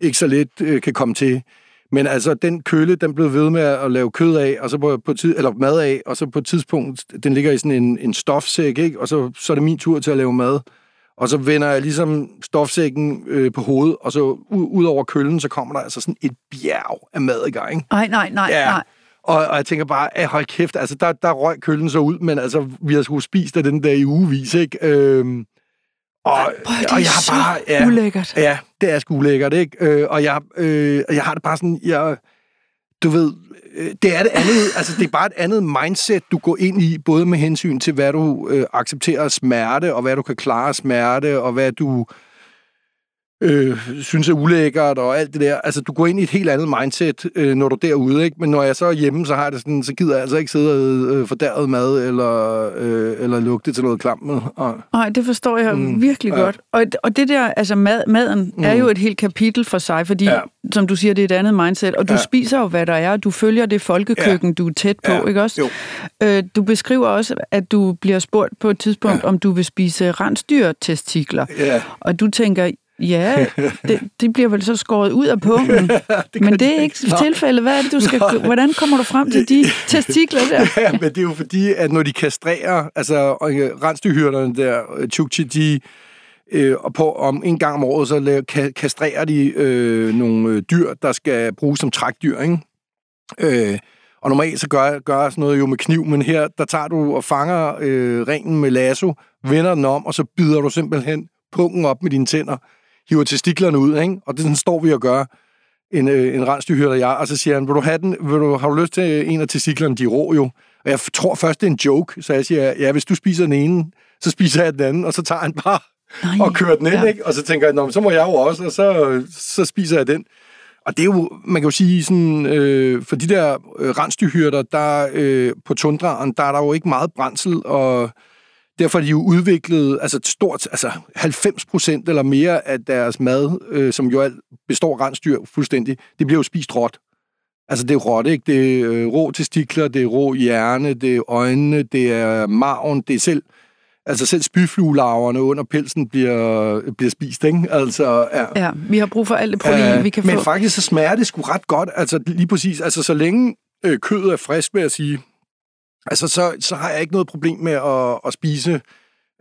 ikke så let øh, kan komme til. Men altså, den kølle, den blev ved med at lave kød af, og så på, på tid, eller mad af, og så på et tidspunkt, den ligger i sådan en, en stofsæk, ikke? og så, så er det min tur til at lave mad. Og så vender jeg ligesom stofsækken øh, på hovedet, og så ud, ud over køllen, så kommer der altså sådan et bjerg af mad i gang. Nej, nej, nej, ja. nej. Og, og jeg tænker bare, hold kæft, altså der, der røg køllen så ud, men altså, vi har sgu spist af den der i ugevis, ikke? Øhm, og, Prøv, det og jeg har bare, ja, ulækkert. Ja, det er sgu ulækkert, ikke? Øh, og jeg, øh, jeg har det bare sådan, jeg, du ved, øh, det er det andet, altså det er bare et andet mindset, du går ind i, både med hensyn til, hvad du øh, accepterer smerte, og hvad du kan klare smerte, og hvad du øh, synes er ulækkert og alt det der. Altså, du går ind i et helt andet mindset, øh, når du er derude, ikke? Men når jeg så er hjemme, så har jeg det sådan, så gider jeg altså ikke sidde og øh, fordærret mad, eller, øh, eller lugte til noget klamt med. Nej, det forstår jeg mm, virkelig ja. godt. Og, og det der, altså mad, maden, mm. er jo et helt kapitel for sig, fordi, ja. som du siger, det er et andet mindset, og du ja. spiser jo, hvad der er, og du følger det folkekøkken, ja. du er tæt på, ja. ikke også? Jo. Øh, du beskriver også, at du bliver spurgt på et tidspunkt, ja. om du vil spise rensdyrtestikler. Ja. Og du tænker, Ja, det, det bliver vel så skåret ud af pungen. det men det er ikke Nå. tilfældet. Hvad er det, du skal, Nå. hvordan kommer du frem til de testikler der? ja, men det er jo fordi, at når de kastrerer, altså rensdyrhyrderne der, Chukchi, de, øh, og på, om en gang om året, så laver, kastrerer de øh, nogle øh, dyr, der skal bruges som trækdyr, ikke? Øh, og normalt så gør, gør jeg sådan noget jo med kniv, men her, der tager du og fanger øh, ringen med lasso, vender den om, og så bider du simpelthen pungen op med dine tænder, hiver testiklerne ud, ikke? Og det sådan står vi og gør, en, øh, en rensdyrhyrde og jeg, og så siger han, vil du have den, vil du, har du lyst til en af testiklerne, de rå jo? Og jeg tror først, det er en joke, så jeg siger, ja, hvis du spiser den ene, så spiser jeg den anden, og så tager han bare Nej, og kører den ind, ja. ikke? Og så tænker jeg, Nå, så må jeg jo også, og så, så spiser jeg den. Og det er jo, man kan jo sige sådan, øh, for de der øh, rensdyrhyrder, der øh, på tundraen, der er der jo ikke meget brændsel, og Derfor er de jo udviklet, altså stort, altså 90 procent eller mere af deres mad, øh, som jo består af rensdyr fuldstændig, det bliver jo spist råt. Altså det er råt, ikke? Det er øh, rå testikler, det er rå hjerne, det er øjnene, det er maven, det er selv, altså selv spyfluelarverne under pelsen bliver, bliver spist, ikke? Altså, ja. ja, vi har brug for alt det protein, uh, vi kan men få. Men faktisk så smager det sgu ret godt, altså lige præcis, altså så længe øh, kødet er frisk, vil jeg sige, altså så, så har jeg ikke noget problem med at, at spise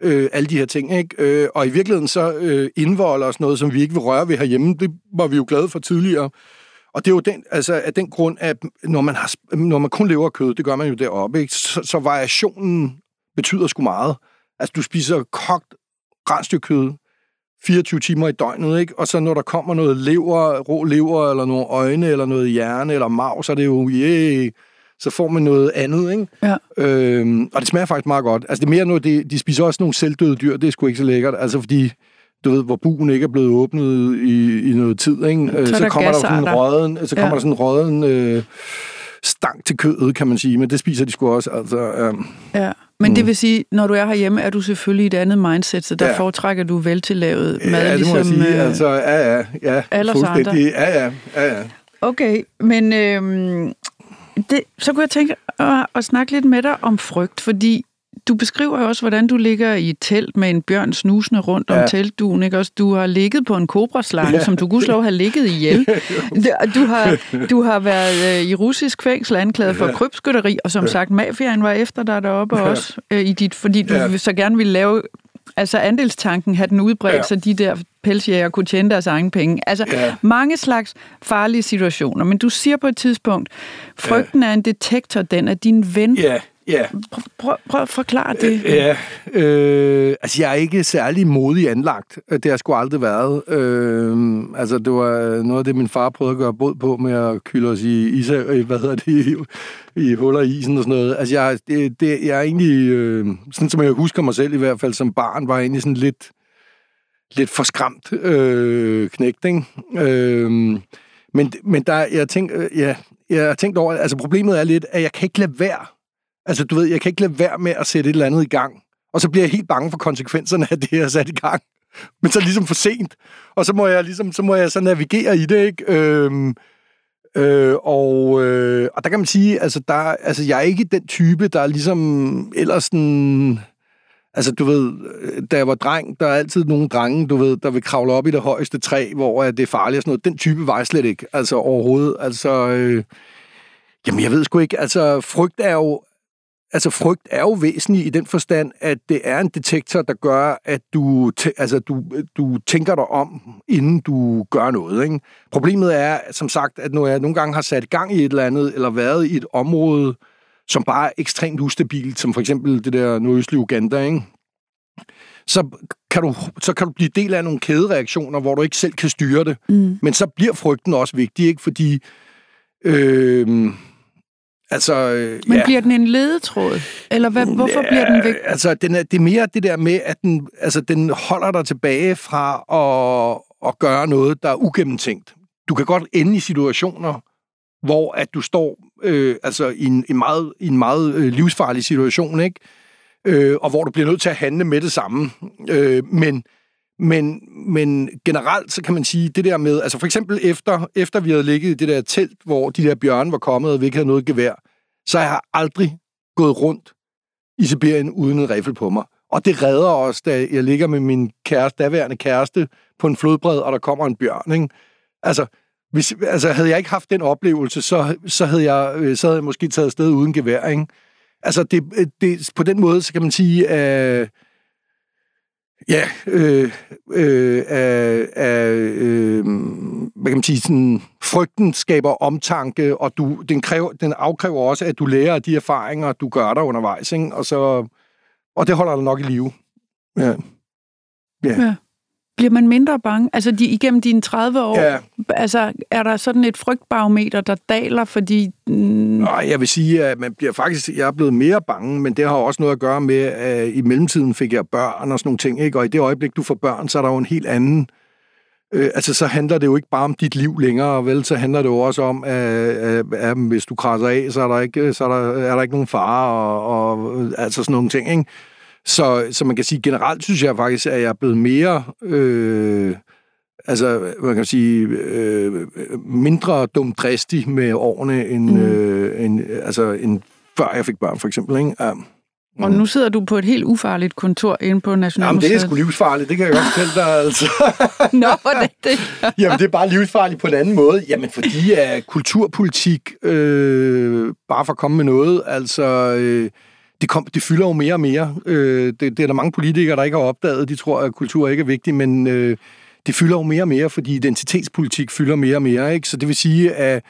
øh, alle de her ting. Ikke? Øh, og i virkeligheden så øh, indvolder os noget, som vi ikke vil røre ved herhjemme. Det var vi jo glade for tidligere. Og det er jo den, altså, af den grund, at når man, har, når man kun lever af kød, det gør man jo deroppe, ikke? Så, så variationen betyder sgu meget. Altså, du spiser kogt rensdyrkød 24 timer i døgnet, ikke? Og så når der kommer noget lever, rå lever, eller nogle øjne, eller noget hjerne, eller mav, så er det jo, yeah, så får man noget andet, ikke? Ja. Øhm, og det smager faktisk meget godt. Altså, det er mere noget, de, de spiser også nogle selvdøde dyr, det er sgu ikke så lækkert, altså fordi du ved, hvor buen ikke er blevet åbnet i, i noget tid, ikke? Så, så kommer der sådan en røden, så kommer ja. der sådan en røden øh, stank til kødet, kan man sige, men det spiser de sgu også. Altså, øh, Ja, men mm. det vil sige, når du er herhjemme, er du selvfølgelig i et andet mindset, så der ja. Foretrækker du veltillavet mad, ja, det ligesom... sige. øh, Altså, ja, ja, ja. alle fuldstændig. Ja, ja, ja, ja. Okay, men øhm, det, så kunne jeg tænke at, at snakke lidt med dig om frygt, fordi du beskriver jo også, hvordan du ligger i et telt med en bjørn snusende rundt om Ja. teltduen. Ikke? Også, du har ligget på en kobraslange, ja. Ja. som du gudskelov har ligget ihjel. Du har, du har været øh, i russisk fængsel anklaget for krybskytteri, og som sagt, mafiaen var efter dig deroppe Ja. også, øh, i dit, fordi du Ja. så gerne ville lave altså andelstanken, have den udbredt, ja. Ja. så de der pelsjæger kunne tjene deres egen penge. Altså Ja. mange slags farlige situationer, men du siger på et tidspunkt, frygten er en detektor, den er din ven. Ja, ja. Prøv, prøv, at forklare det. Ja, øh, altså jeg er ikke særlig modig anlagt. Det har sgu aldrig været. Øh, altså det var noget af det, min far prøvede at gøre båd på med at kylde os i, is, øh, hvad hedder det, i, i huller i isen og sådan noget. Altså jeg, det, det, jeg er egentlig, øh, sådan som jeg husker mig selv i hvert fald som barn, var jeg egentlig sådan lidt, lidt for skræmt øh, knægt, ikke? Øh, men, men der, jeg tænker, ja, jeg har tænkt over, altså problemet er lidt, at jeg kan ikke lade være Altså, du ved, jeg kan ikke lade være med at sætte et eller andet i gang. Og så bliver jeg helt bange for konsekvenserne af det, jeg har sat i gang. Men så er det ligesom for sent. Og så må jeg ligesom, så må jeg så navigere i det, ikke? Øhm, øh, og, øh, og der kan man sige, altså, der, altså, jeg er ikke den type, der er ligesom ellers sådan... Altså, du ved, øh, da jeg var dreng, der er altid nogle drenge, du ved, der vil kravle op i det højeste træ, hvor øh, det er farligt og sådan noget. Den type var jeg slet ikke, altså overhovedet. Altså, øh, jamen, jeg ved sgu ikke, altså, frygt er jo, altså frygt er jo væsentlig i den forstand, at det er en detektor, der gør, at du, altså, du, du tænker dig om, inden du gør noget. Ikke? Problemet er, som sagt, at når jeg nogle gange har sat gang i et eller andet, eller været i et område, som bare er ekstremt ustabilt, som for eksempel det der nordøstlige Uganda, ikke? Så, kan du, så kan du blive del af nogle kædereaktioner, hvor du ikke selv kan styre det. Mm. Men så bliver frygten også vigtig, ikke? Fordi... Øh, altså, øh, Men ja. bliver den en ledetråd? Eller hvad, hvorfor Ja, bliver den vigtig? Altså, den er, det er mere det der med, at den, altså, den holder dig tilbage fra at, at gøre noget, der er ugennemtænkt. Du kan godt ende i situationer, hvor at du står øh, altså, i, en, en meget, i en meget øh, livsfarlig situation, ikke? Øh, og hvor du bliver nødt til at handle med det samme. Øh, men, men, men generelt, så kan man sige, det der med, altså for eksempel efter, efter vi havde ligget i det der telt, hvor de der bjørne var kommet, og vi ikke havde noget gevær, så jeg har aldrig gået rundt i Sibirien uden en riffel på mig. Og det redder os, da jeg ligger med min kæreste, daværende kæreste på en flodbred, og der kommer en bjørn. Ikke? Altså, hvis, altså, havde jeg ikke haft den oplevelse, så, så, havde jeg, øh, så havde jeg måske taget afsted uden gevær. Ikke? Altså, det, øh, det, på den måde, så kan man sige, at Ja, øh, øh, af, af, øh, hvad kan man sige, sådan, frygten skaber omtanke, og du, den, kræver, den afkræver også, at du lærer af de erfaringer, du gør der undervejs, ikke? Og, så, og det holder dig nok i live. Ja. Ja. Bliver man mindre bange? Altså de, igennem dine 30 år, Ja. altså, er der sådan et frygtbarometer, der daler, fordi... Mm, Nej, jeg vil sige, at man bliver faktisk, jeg er blevet mere bange, men det har også noget at gøre med, at i mellemtiden fik jeg børn og sådan nogle ting, ikke? og i det øjeblik, du får børn, så er der jo en helt anden Øh, altså, så handler det jo ikke bare om dit liv længere, vel? Så handler det jo også om, at, at, at hvis du krasser af, så er der ikke, så er der, er der ikke nogen fare, og, og altså sådan nogle ting, ikke? Så, så man kan sige, generelt synes jeg faktisk, at jeg er blevet mere, øh, altså, man kan sige, øh, mindre dumdristig med årene, end, mm. øh, end, altså, end før jeg fik børn, for eksempel, ikke? Ja. og nu sidder du på et helt ufarligt kontor inde på Jamen, Nationalmuseet. det er sgu livsfarligt, det kan jeg godt fortælle dig, altså. Nå, hvordan det? Jamen, det er bare livsfarligt på en anden måde. Jamen, fordi at kulturpolitik, øh, bare for at komme med noget, altså, øh, det, kom, det fylder jo mere og mere. Øh, det, det er der mange politikere, der ikke har opdaget. De tror, at kultur ikke er vigtig, men øh, det fylder jo mere og mere, fordi identitetspolitik fylder mere og mere. Ikke? Så det vil sige, at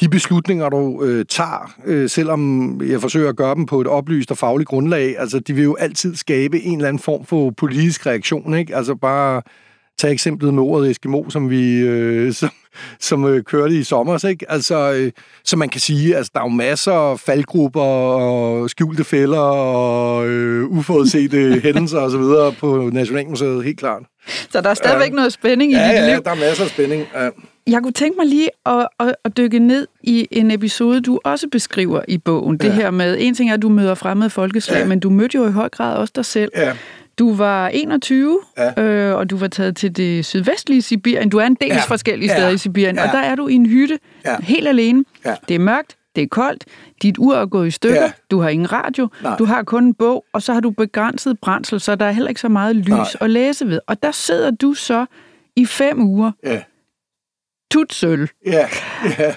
de beslutninger, du øh, tager, øh, selvom jeg forsøger at gøre dem på et oplyst og fagligt grundlag, altså, de vil jo altid skabe en eller anden form for politisk reaktion. Ikke? Altså bare tag eksemplet med ordet Eskimo, som vi øh, som, som øh, kørte i sommer. Ikke? Altså, øh, så man kan sige, altså, der er jo masser af faldgrupper og skjulte fælder og øh, uforudsete hændelser osv. på Nationalmuseet, helt klart. Så der er stadigvæk Ja. noget spænding i Ja, dit ja, liv. der er masser af spænding. Ja. jeg kunne tænke mig lige at, at, at dykke ned i en episode, du også beskriver i bogen. Ja. Det her med, en ting er, at du møder fremmede folkeslag, ja. men du mødte jo i høj grad også dig selv. Ja. Du var 21, ja. øh, og du var taget til det sydvestlige Sibirien. Du er en del ja. forskellige steder ja. i Sibirien, ja. og der er du i en hytte, ja. helt alene. Ja. Det er mørkt, det er koldt, dit ur er gået i stykker, ja. du har ingen radio, Nej. du har kun en bog, og så har du begrænset brændsel, så der er heller ikke så meget lys Nej. at læse ved. Og der sidder du så i fem uger, ja. tutsøl. Ja, ja.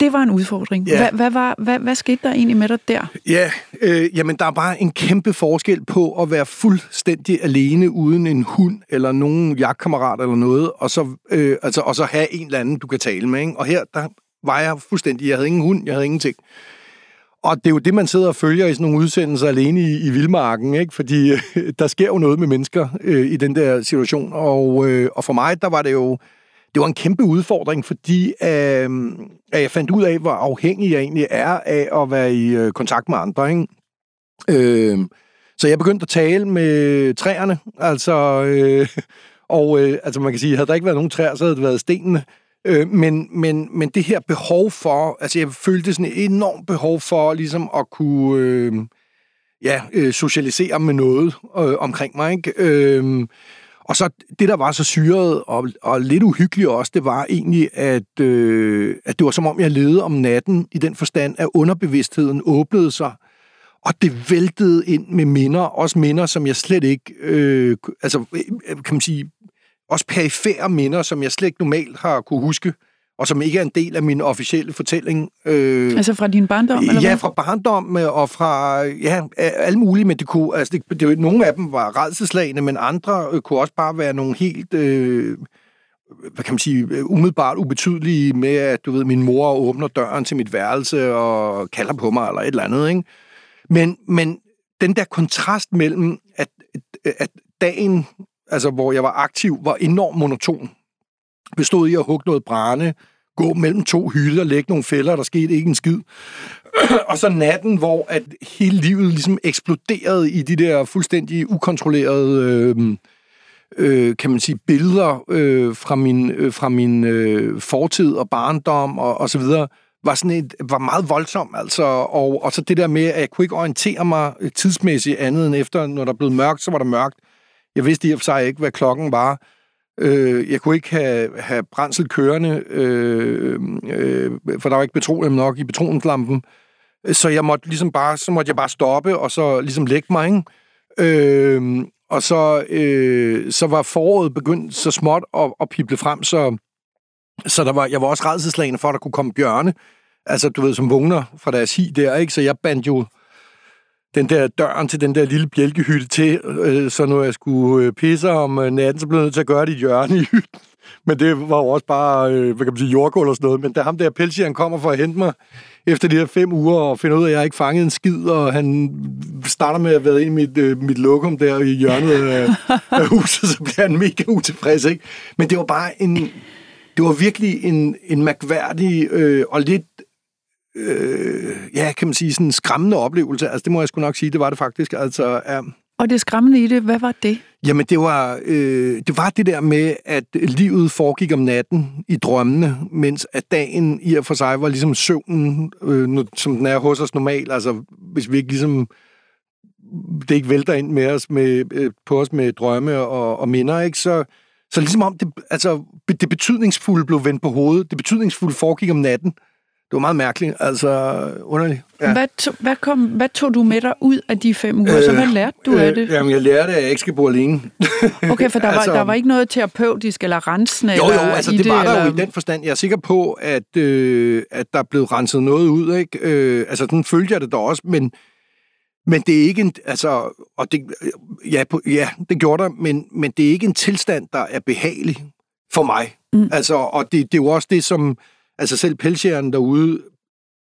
Det var en udfordring. Ja. Hvad, hvad, var, hvad, hvad skete der egentlig med dig der? Ja, øh, jamen der er bare en kæmpe forskel på at være fuldstændig alene uden en hund eller nogen jagtkammerat eller noget, og så, øh, altså, og så have en eller anden, du kan tale med. Ikke? Og her, der var jeg fuldstændig, jeg havde ingen hund, jeg havde ingenting. Og det er jo det, man sidder og følger i sådan nogle udsendelser alene i, i Vildmarken, ikke? fordi øh, der sker jo noget med mennesker øh, i den der situation. Og, øh, og for mig, der var det jo det var en kæmpe udfordring, fordi øh, at jeg fandt ud af, hvor afhængig jeg egentlig er af at være i øh, kontakt med andre. Ikke? Øh, så jeg begyndte at tale med træerne, altså, øh, og øh, altså man kan sige, havde der ikke været nogen træer, så havde det været stenene. Øh, men, men, men det her behov for, altså jeg følte sådan et enormt behov for ligesom at kunne øh, ja, øh, socialisere med noget øh, omkring mig. Ikke? Øh, og så det, der var så syret og, og lidt uhyggeligt også, det var egentlig, at, øh, at det var som om, jeg levede om natten i den forstand, at underbevidstheden åbnede sig, og det væltede ind med minder, også minder, som jeg slet ikke, øh, altså øh, kan man sige, også perifære minder, som jeg slet ikke normalt har kunne huske og som ikke er en del af min officielle fortælling. Øh, altså fra din barndom? Eller ja, hvad? fra barndom og fra ja, alle mulige, men det kunne, altså det, det, nogle af dem var redselslagende, men andre øh, kunne også bare være nogle helt, øh, hvad kan man sige, umiddelbart ubetydelige med, at du ved, min mor åbner døren til mit værelse og kalder på mig eller et eller andet, ikke? Men, men den der kontrast mellem, at, at dagen, altså hvor jeg var aktiv, var enormt monoton bestod i at hugge noget brænde, gå mellem to hylder, lægge nogle fælder, der skete ikke en skid. og så natten, hvor at hele livet ligesom eksploderede i de der fuldstændig ukontrollerede, øh, øh, kan man sige, billeder øh, fra min, øh, fra min øh, fortid og barndom og, og så videre, var, sådan et, var meget voldsom, altså, og, og så det der med, at jeg kunne ikke orientere mig tidsmæssigt andet end efter, når der blev mørkt, så var der mørkt. Jeg vidste i og for sig ikke, hvad klokken var. Øh, jeg kunne ikke have, have brændsel kørende, øh, øh, for der var ikke petroleum nok i petroleumslampen. Så jeg måtte ligesom bare, så måtte jeg bare stoppe, og så ligesom lægge mig, ikke? Øh, og så, øh, så var foråret begyndt så småt at, at pible frem, så, så der var, jeg var også redselslagende for, at der kunne komme bjørne. Altså, du ved, som vågner fra deres hi der, ikke? Så jeg bandt jo den der døren til den der lille bjælkehytte til, øh, så når jeg skulle øh, pisse om øh, natten, så blev jeg nødt til at gøre det i hjørne i hytten. Men det var jo også bare, øh, hvad kan man sige, jordgulv og sådan noget. Men da ham der pelsjæren kommer for at hente mig efter de her fem uger og finder ud af, at jeg ikke fanget en skid, og han starter med at være ind i mit, øh, mit lokum der i hjørnet af, af huset, så bliver han mega utilfreds, ikke? Men det var bare en, det var virkelig en, en mærkværdig øh, og lidt øh, ja, kan man sige, sådan en skræmmende oplevelse. Altså, det må jeg sgu nok sige, det var det faktisk. Altså, ja. Og det skræmmende i det, hvad var det? Jamen, det var, øh, det var det der med, at livet foregik om natten i drømmene, mens at dagen i og for sig var ligesom søvnen, øh, som den er hos os normalt. Altså, hvis vi ikke ligesom det ikke vælter ind med os med, øh, på os med drømme og, og minder, ikke? Så, så ligesom om det, altså, det betydningsfulde blev vendt på hovedet. Det betydningsfulde foregik om natten det var meget mærkeligt, altså underligt. Ja. Hvad, to, hvad, kom, hvad tog du med dig ud af de fem uger? Øh, så hvad lærte du øh, af det? Jamen, jeg lærte, at jeg ikke skal bo alene. okay, for der, altså, var, der var ikke noget terapeutisk eller rensende? Jo, jo, eller altså det, det var der eller... jo i den forstand. Jeg er sikker på, at, øh, at der er blevet renset noget ud. Ikke? Øh, altså, den følger jeg det da også, men, men det er ikke en... Altså, og det, ja, på, ja, det gjorde der, men, men det er ikke en tilstand, der er behagelig for mig. Mm. Altså, og det, det er jo også det, som Altså selv pelsjæren derude,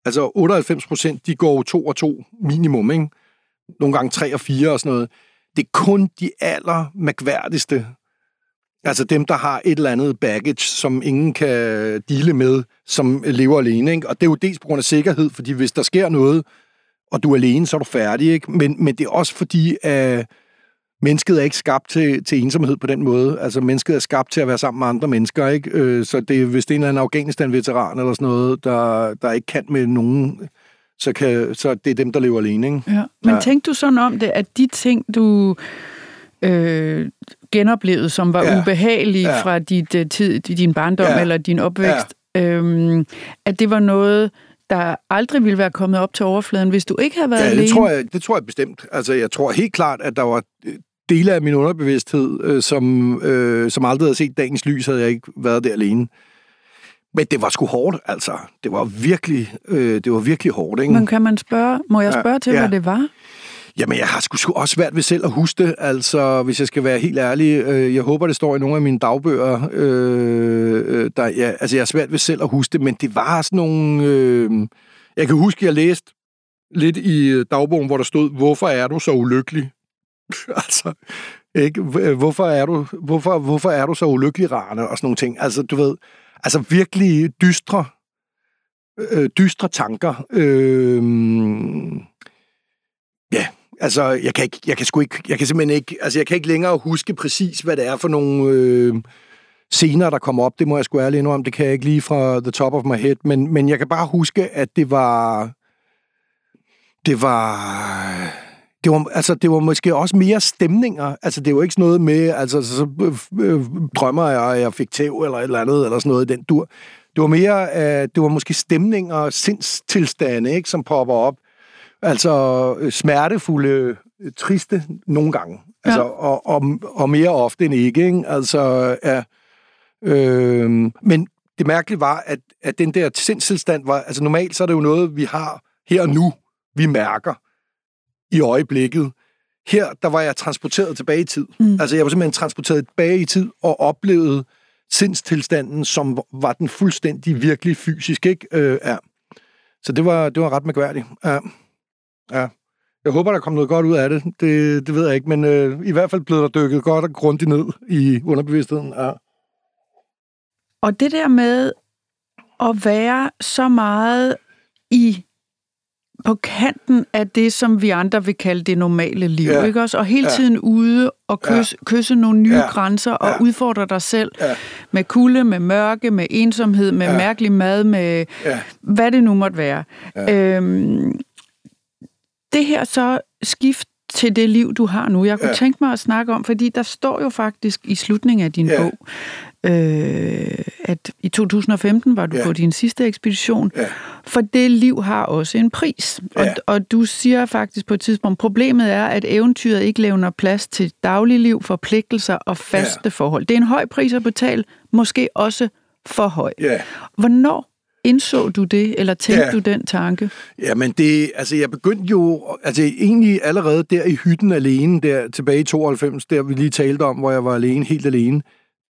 altså 98 procent, de går to og to minimum, ikke? Nogle gange tre og fire og sådan noget. Det er kun de aller mærkværdigste, altså dem, der har et eller andet baggage, som ingen kan dele med, som lever alene, ikke? Og det er jo dels på grund af sikkerhed, fordi hvis der sker noget, og du er alene, så er du færdig, ikke? Men, men det er også fordi, at mennesket er ikke skabt til, til ensomhed på den måde. Altså, mennesket er skabt til at være sammen med andre mennesker, ikke? Øh, så det, hvis det er en eller anden Afghanistan-veteran eller sådan noget, der, der ikke kan med nogen, så, kan, så det er dem, der lever alene, ikke? Ja. Men ja. tænkte du sådan om det, at de ting, du øh, genoplevede, som var ja. ubehagelige ja. fra dit, uh, tid, din barndom ja. eller din opvækst, ja. øhm, at det var noget, der aldrig ville være kommet op til overfladen, hvis du ikke havde været ja, alene? det tror, jeg, det tror jeg bestemt. Altså, jeg tror helt klart, at der var dele af min underbevidsthed, øh, som, øh, som aldrig havde set dagens lys, havde jeg ikke været der alene. Men det var sgu hårdt, altså. Det var virkelig, øh, det var virkelig hårdt, ikke? Men kan man spørge, må jeg spørge ja, til, ja. hvad det var? Jamen, jeg har sgu også svært ved selv at huske det, altså, hvis jeg skal være helt ærlig. Øh, jeg håber, det står i nogle af mine dagbøger. Øh, øh, der, ja, altså, jeg har svært ved selv at huske det, men det var sådan nogle... Øh, jeg kan huske, jeg læste lidt i dagbogen, hvor der stod, hvorfor er du så ulykkelig? altså, ikke? Øh, hvorfor er du, hvorfor, hvorfor er du så ulykkelig, Rane? Og sådan nogle ting. Altså, du ved, altså virkelig dystre, øh, dystre tanker. Øh, ja, Altså, jeg kan, ikke, jeg kan sgu ikke, jeg kan simpelthen ikke, altså jeg kan ikke længere huske præcis, hvad det er for nogle øh, scener, der kommer op. Det må jeg sgu ærligt indrømme, det kan jeg ikke lige fra the top of my head, men, men jeg kan bare huske, at det var, det var, det var, altså, det var måske også mere stemninger. Altså, det var ikke sådan noget med, altså, så øh, øh, drømmer jeg, jeg fik tæv eller et eller andet, eller sådan noget i den dur. Det var mere, øh, det var måske stemninger, sindstilstande, ikke, som popper op. Altså øh, smertefulde, øh, triste nogle gange. Ja. Altså, og, og, og mere ofte end ikke. ikke? Altså, ja, øh, men det mærkelige var, at, at den der sindstilstand var... Altså normalt så er det jo noget, vi har her og nu, vi mærker i øjeblikket. Her, der var jeg transporteret tilbage i tid. Mm. Altså, jeg var simpelthen transporteret tilbage i tid og oplevede sindstilstanden, som var den fuldstændig virkelig fysisk, ikke? Øh, ja. Så det var, det var ret mærkværdigt. Ja. Ja. Jeg håber, der kommer noget godt ud af det. Det, det ved jeg ikke, men øh, i hvert fald blev der dykket godt og grundigt ned i underbevidstheden. Ja. Og det der med at være så meget i på kanten af det, som vi andre vil kalde det normale liv, ja. ikke også? Og hele ja. tiden ude og kysse, ja. kysse nogle nye ja. grænser og ja. udfordre dig selv ja. med kulde, med mørke, med ensomhed, med ja. mærkelig mad, med ja. hvad det nu måtte være. Ja. Øhm, det her så skift til det liv, du har nu. Jeg kunne ja. tænke mig at snakke om, fordi der står jo faktisk i slutningen af din ja. bog, øh, at i 2015 var du ja. på din sidste ekspedition, ja. for det liv har også en pris. Ja. Og, og du siger faktisk på et tidspunkt, problemet er, at eventyret ikke levner plads til dagligliv, forpligtelser og faste ja. forhold. Det er en høj pris at betale, måske også for høj. Ja. Hvornår Indså du det, eller tænkte ja. du den tanke? Ja, men det, altså jeg begyndte jo, altså egentlig allerede der i hytten alene, der tilbage i 92, der vi lige talte om, hvor jeg var alene, helt alene,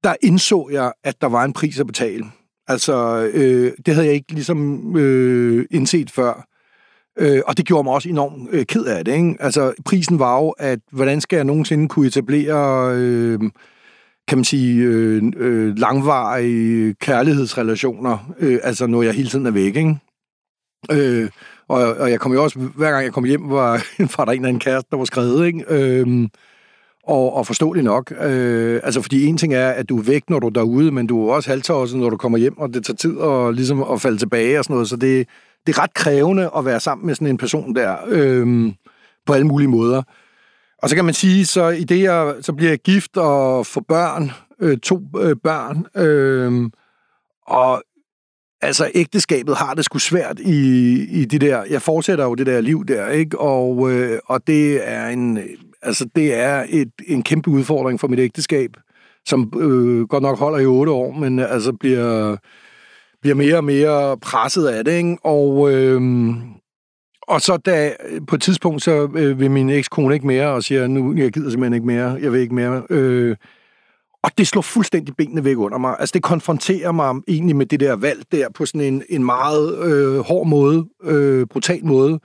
der indså jeg, at der var en pris at betale. Altså, øh, det havde jeg ikke ligesom øh, indset før. Øh, og det gjorde mig også enormt øh, ked af det. Ikke? Altså, prisen var jo, at hvordan skal jeg nogensinde kunne etablere... Øh, kan man sige, øh, øh, langvarige kærlighedsrelationer, øh, altså når jeg hele tiden er væk, ikke? Øh, og, og jeg kom jo også, hver gang jeg kom hjem, var, var der en eller anden kæreste, der var skrevet, ikke? Øh, og, og forståeligt nok. Øh, altså, fordi en ting er, at du er væk, når du er derude, men du er også halvtosset, når du kommer hjem, og det tager tid at, ligesom, at falde tilbage og sådan noget. Så det, det er ret krævende at være sammen med sådan en person der, øh, på alle mulige måder. Og så kan man sige, så i det jeg, så bliver jeg gift og får børn, øh, to øh, børn, øh, og altså ægteskabet har det sgu svært i, i det der, jeg fortsætter jo det der liv der, ikke? Og, øh, og det er en, altså det er et, en kæmpe udfordring for mit ægteskab, som øh, godt nok holder i otte år, men øh, altså bliver, bliver mere og mere presset af det, ikke? Og, øh, og så da, på et tidspunkt, så øh, vil min ekskone ikke mere, og siger, nu, jeg gider simpelthen ikke mere, jeg vil ikke mere. Øh, og det slår fuldstændig benene væk under mig. Altså, det konfronterer mig egentlig med det der valg der, på sådan en, en meget øh, hård måde, øh, brutal måde,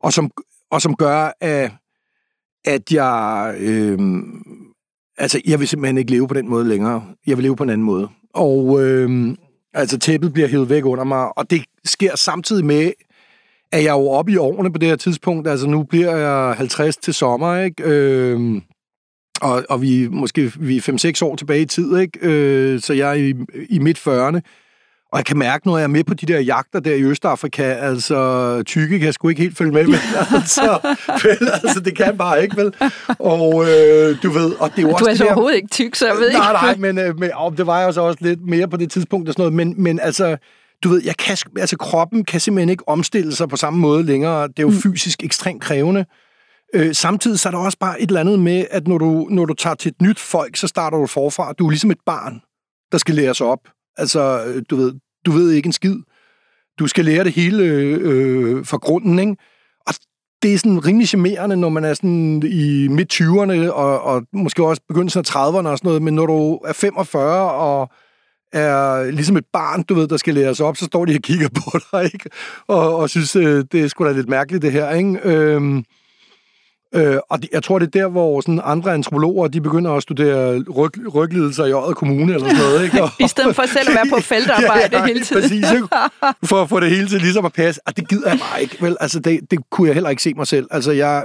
og som, og som gør, at, at jeg... Øh, altså, jeg vil simpelthen ikke leve på den måde længere. Jeg vil leve på en anden måde. Og øh, altså, tæppet bliver hævet væk under mig, og det sker samtidig med, at jeg jo oppe i årene på det her tidspunkt. Altså, nu bliver jeg 50 til sommer, ikke? Øh, og, og vi måske vi er 5-6 år tilbage i tid, ikke? Øh, så jeg er i, i midt 40'erne. Og jeg kan mærke, når jeg er med på de der jagter der i Østafrika, altså tykke kan jeg sgu ikke helt følge med, men altså, vel, altså det kan bare ikke, vel? Og øh, du ved, og det er jo også Du er så der, overhovedet ikke tyk, så jeg ved nej, ikke. nej, men, øh, men og det var jeg så også lidt mere på det tidspunkt og sådan noget, men, men altså, du ved, jeg kan, altså kroppen kan simpelthen ikke omstille sig på samme måde længere. Det er jo mm. fysisk ekstremt krævende. Øh, samtidig så er der også bare et eller andet med, at når du, når du tager til et nyt folk, så starter du forfra. Du er ligesom et barn, der skal lære sig op. Altså, øh, du ved, du ved ikke en skid. Du skal lære det hele øh, øh, fra grunden, ikke? Og det er sådan rimelig charmerende, når man er sådan i midt-20'erne, og, og måske også begyndelsen af 30'erne og sådan noget, men når du er 45 og er ligesom et barn, du ved, der skal læres op, så står de og kigger på dig, ikke? Og, og synes, øh, det er sgu da lidt mærkeligt, det her, ikke? Øh, øh, og de, jeg tror, det er der, hvor sådan andre antropologer, de begynder at studere ryg, ryglidelser i Øjet Kommune, eller sådan noget, ikke? Og, I stedet for selv at være på feltarbejde hele tiden. Præcis, ikke? For at få det hele til ligesom at passe. Og det gider jeg bare ikke, vel? Altså, det, det kunne jeg heller ikke se mig selv. Altså, jeg...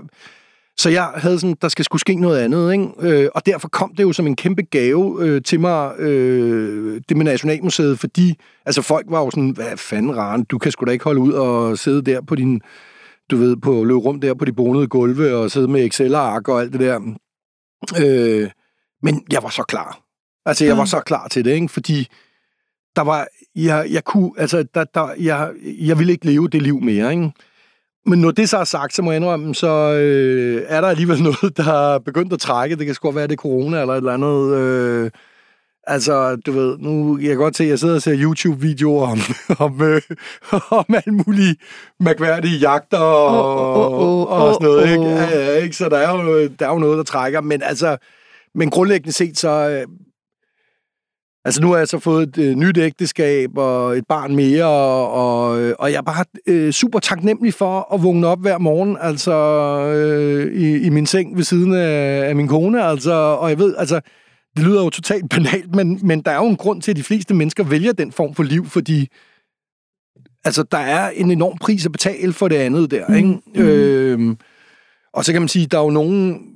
Så jeg havde sådan, der skal skulle ske noget andet, ikke? Øh, og derfor kom det jo som en kæmpe gave øh, til mig, øh, det med Nationalmuseet, fordi altså folk var jo sådan, hvad fanden Raren, du kan sgu da ikke holde ud og sidde der på din, du ved, på løb rum der på de bonede gulve og sidde med Excel-ark og alt det der. Øh, men jeg var så klar. Altså, jeg var så klar til det, ikke? Fordi der var, jeg, jeg kunne, altså, der, der, jeg, jeg ville ikke leve det liv mere, ikke? Men når det så er sagt, så må jeg indrømme, så øh, er der alligevel noget, der er begyndt at trække. Det kan sgu være, det er corona eller et eller andet. Øh, altså, du ved, nu jeg kan godt se, at jeg sidder og ser YouTube-videoer om, om, øh, om alle mulige mærkværdige jagter og, Åh, åh, åh, og sådan noget. åh, Ikke? åh. Ja, ja, ikke? Så der er, jo, der er jo noget, der trækker. Men altså, men grundlæggende set, så... Øh, Altså, nu har jeg så fået et øh, nyt ægteskab og et barn mere, og, og, og jeg er bare øh, super taknemmelig for at vågne op hver morgen, altså øh, i, i min seng ved siden af, af min kone, altså, og jeg ved, altså, det lyder jo totalt banalt, men, men der er jo en grund til, at de fleste mennesker vælger den form for liv, fordi altså, der er en enorm pris at betale for det andet der, ikke? Mm. Øh, og så kan man sige, der er jo nogen,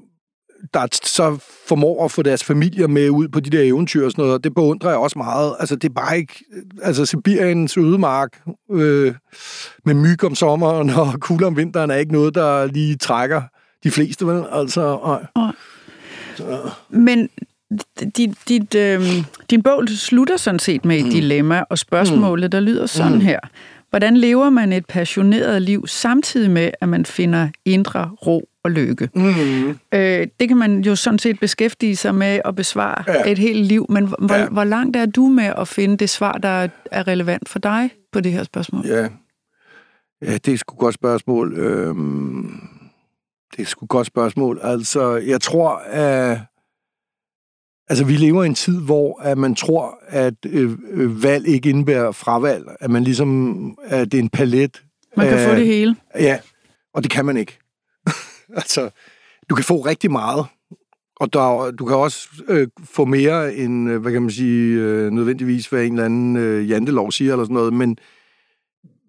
der så formår at få deres familier med ud på de der eventyr og sådan noget, og det beundrer jeg også meget. Altså, det er bare ikke... Altså, Sibiriens ødemark øh, med myg om sommeren og kulde om vinteren er ikke noget, der lige trækker de fleste, vel? Altså, og, Men dit, dit, øh, din bog slutter sådan set med et mm. dilemma, og spørgsmålet, der lyder sådan mm. her. Hvordan lever man et passioneret liv, samtidig med, at man finder indre ro og lykke? mm, Øh, det kan man jo sådan set beskæftige sig med at besvare Ja. et helt liv, men hvor, Ja. hvor langt er du med at finde det svar, der er relevant for dig på det her spørgsmål? ja. ja, det er sgu et godt spørgsmål. Øhm, det er sgu et godt spørgsmål. Altså, jeg tror, at Altså, vi lever i en tid, hvor at man tror, at øh, øh, valg ikke indebærer fravalg. At man ligesom, at det er en palet. Man kan af- få det hele. Ja, og det kan man ikke. altså, du kan få rigtig meget, og der, du kan også øh, få mere end, øh, hvad kan man sige, øh, nødvendigvis, hvad en eller anden øh, jantelov siger, eller sådan noget, men,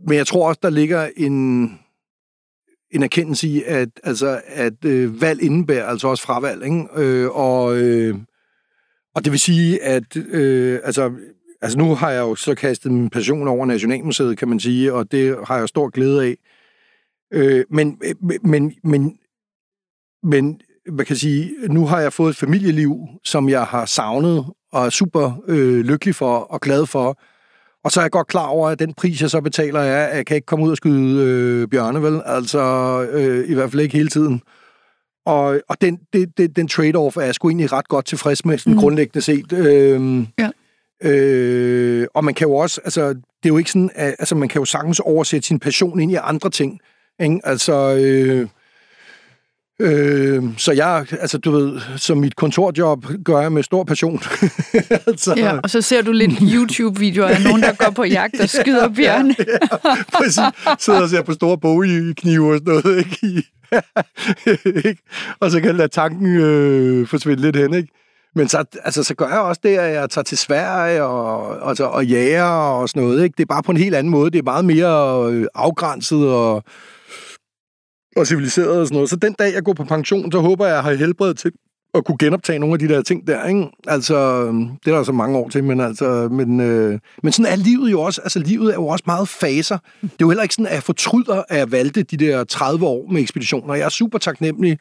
men jeg tror også, der ligger en, en erkendelse i, at, altså, at øh, valg indebærer altså også fravalg, ikke? Øh, og, øh, og det vil sige, at øh, altså, altså nu har jeg jo så kastet min passion over Nationalmuseet, kan man sige, og det har jeg stor glæde af. Øh, men, øh, men, men, men, hvad kan jeg sige, nu har jeg fået et familieliv, som jeg har savnet, og er super øh, lykkelig for og glad for. Og så er jeg godt klar over, at den pris, jeg så betaler, er, at jeg kan ikke komme ud og skyde øh, bjørne, vel? Altså, øh, i hvert fald ikke hele tiden. Og, og den, det, det, den trade-off er jeg sgu egentlig ret godt tilfreds med, sådan mm. Grundlæggende set. Øh, Ja. øh, og man kan jo også, altså, det er jo ikke sådan, at, altså, man kan jo sagtens oversætte sin passion ind i andre ting. Ikke? Altså, øh, øh, så jeg, altså, du ved, som mit kontorjob gør jeg med stor passion. altså, Ja, og så ser du lidt YouTube-videoer af nogen, der går på jagt og skyder bjørne. Præcis. Sidder og ser på store bogknive og sådan noget, ikke? I- ikke? Og så kan jeg lade tanken øh, forsvinde lidt hen, ikke? Men så, altså, så gør jeg også det, at jeg tager til Sverige og, altså, og jager og sådan noget, ikke? Det er bare på en helt anden måde. Det er meget mere øh, afgrænset og, og civiliseret og sådan noget. Så den dag, jeg går på pension, så håber jeg, at jeg har helbred til, at kunne genoptage nogle af de der ting der, ikke? Altså, det er der så mange år til, men altså, men, øh, men sådan er livet jo også, altså livet er jo også meget faser. Det er jo heller ikke sådan, at jeg fortryder, at jeg valgte de der 30 år med ekspeditioner. Jeg er super taknemmelig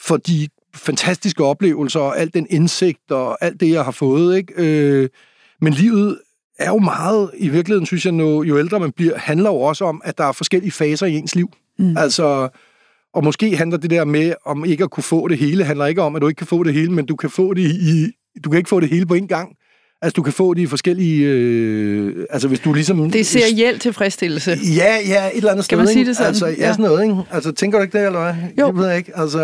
for de fantastiske oplevelser og al den indsigt og alt det, jeg har fået, ikke? Øh, men livet er jo meget, i virkeligheden synes jeg, nu, jo ældre man bliver, handler jo også om, at der er forskellige faser i ens liv. Mm. Altså, og måske handler det der med, om ikke at kunne få det hele, handler ikke om, at du ikke kan få det hele, men du kan få det i, du kan ikke få det hele på en gang. Altså, du kan få de forskellige... Øh, altså, hvis du ligesom... Det ser hjælp tilfredsstillelse. Ja, ja, et eller andet sted. Kan man sige det sådan? Altså, ja, ja, sådan noget, ikke? Altså, tænker du ikke det, eller hvad? Jo. Jeg ved ikke. Altså,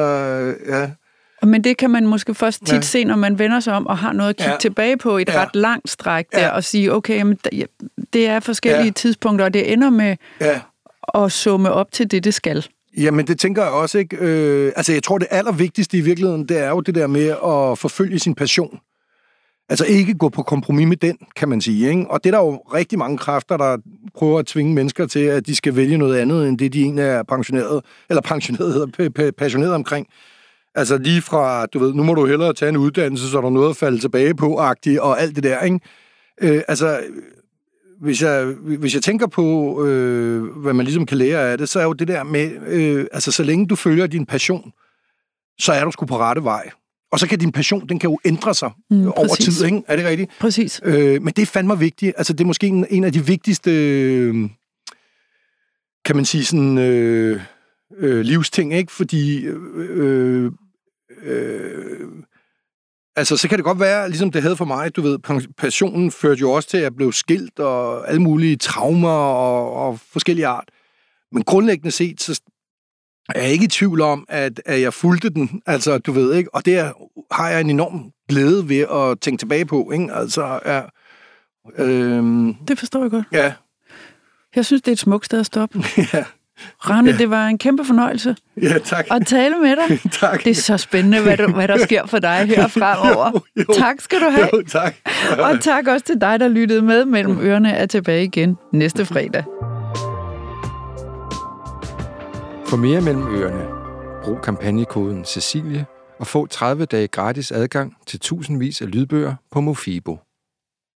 ja. Men det kan man måske først tit Ja. se, når man vender sig om og har noget at kigge Ja. tilbage på i et Ja. ret langt stræk der, Ja. og sige, okay, jamen, det er forskellige ja. tidspunkter, og det ender med ja. at summe op til det, det skal. Jamen, det tænker jeg også, ikke? Øh, altså, jeg tror, det allervigtigste i virkeligheden, det er jo det der med at forfølge sin passion. Altså ikke gå på kompromis med den, kan man sige. Ikke? Og det er der jo rigtig mange kræfter, der prøver at tvinge mennesker til, at de skal vælge noget andet, end det de egentlig er pensioneret, eller pensioneret hedder, passioneret omkring. Altså lige fra, du ved, nu må du hellere tage en uddannelse, så er der noget at falde tilbage på, agtigt, og alt det der, ikke? Øh, altså, hvis jeg, hvis jeg tænker på, øh, hvad man ligesom kan lære af det, så er jo det der med, øh, altså så længe du følger din passion, så er du sgu på rette vej. Og så kan din passion, den kan jo ændre sig mm, over præcis. tid, ikke? Er det rigtigt? Præcis. Øh, men det er fandme vigtigt. Altså, det er måske en, en af de vigtigste, øh, kan man sige, sådan, øh, øh, livsting, ikke? Fordi, øh, øh, altså, så kan det godt være, ligesom det havde for mig, du ved, passionen førte jo også til, at jeg blev skilt, og alle mulige traumer og, og forskellige art. Men grundlæggende set, så er jeg ikke i tvivl om, at, at jeg fulgte den, altså, du ved, ikke? Og det er, har jeg en enorm glæde ved at tænke tilbage på, ikke? Altså, ja, øhm, Det forstår jeg godt. ja, Jeg synes, det er et smukt sted at stoppe. ja, Rane, det var en kæmpe fornøjelse ja, tak. at tale med dig. tak. Det er så spændende, hvad, du, hvad der sker for dig her fremover. Jo, jo. Tak skal du have. Jo, tak. Og tak også til dig, der lyttede med. Mellem ørerne er tilbage igen næste fredag. For mere mellem ørerne, brug kampagnekoden Cecilie og få 30 dage gratis adgang til tusindvis af lydbøger på Mofibo.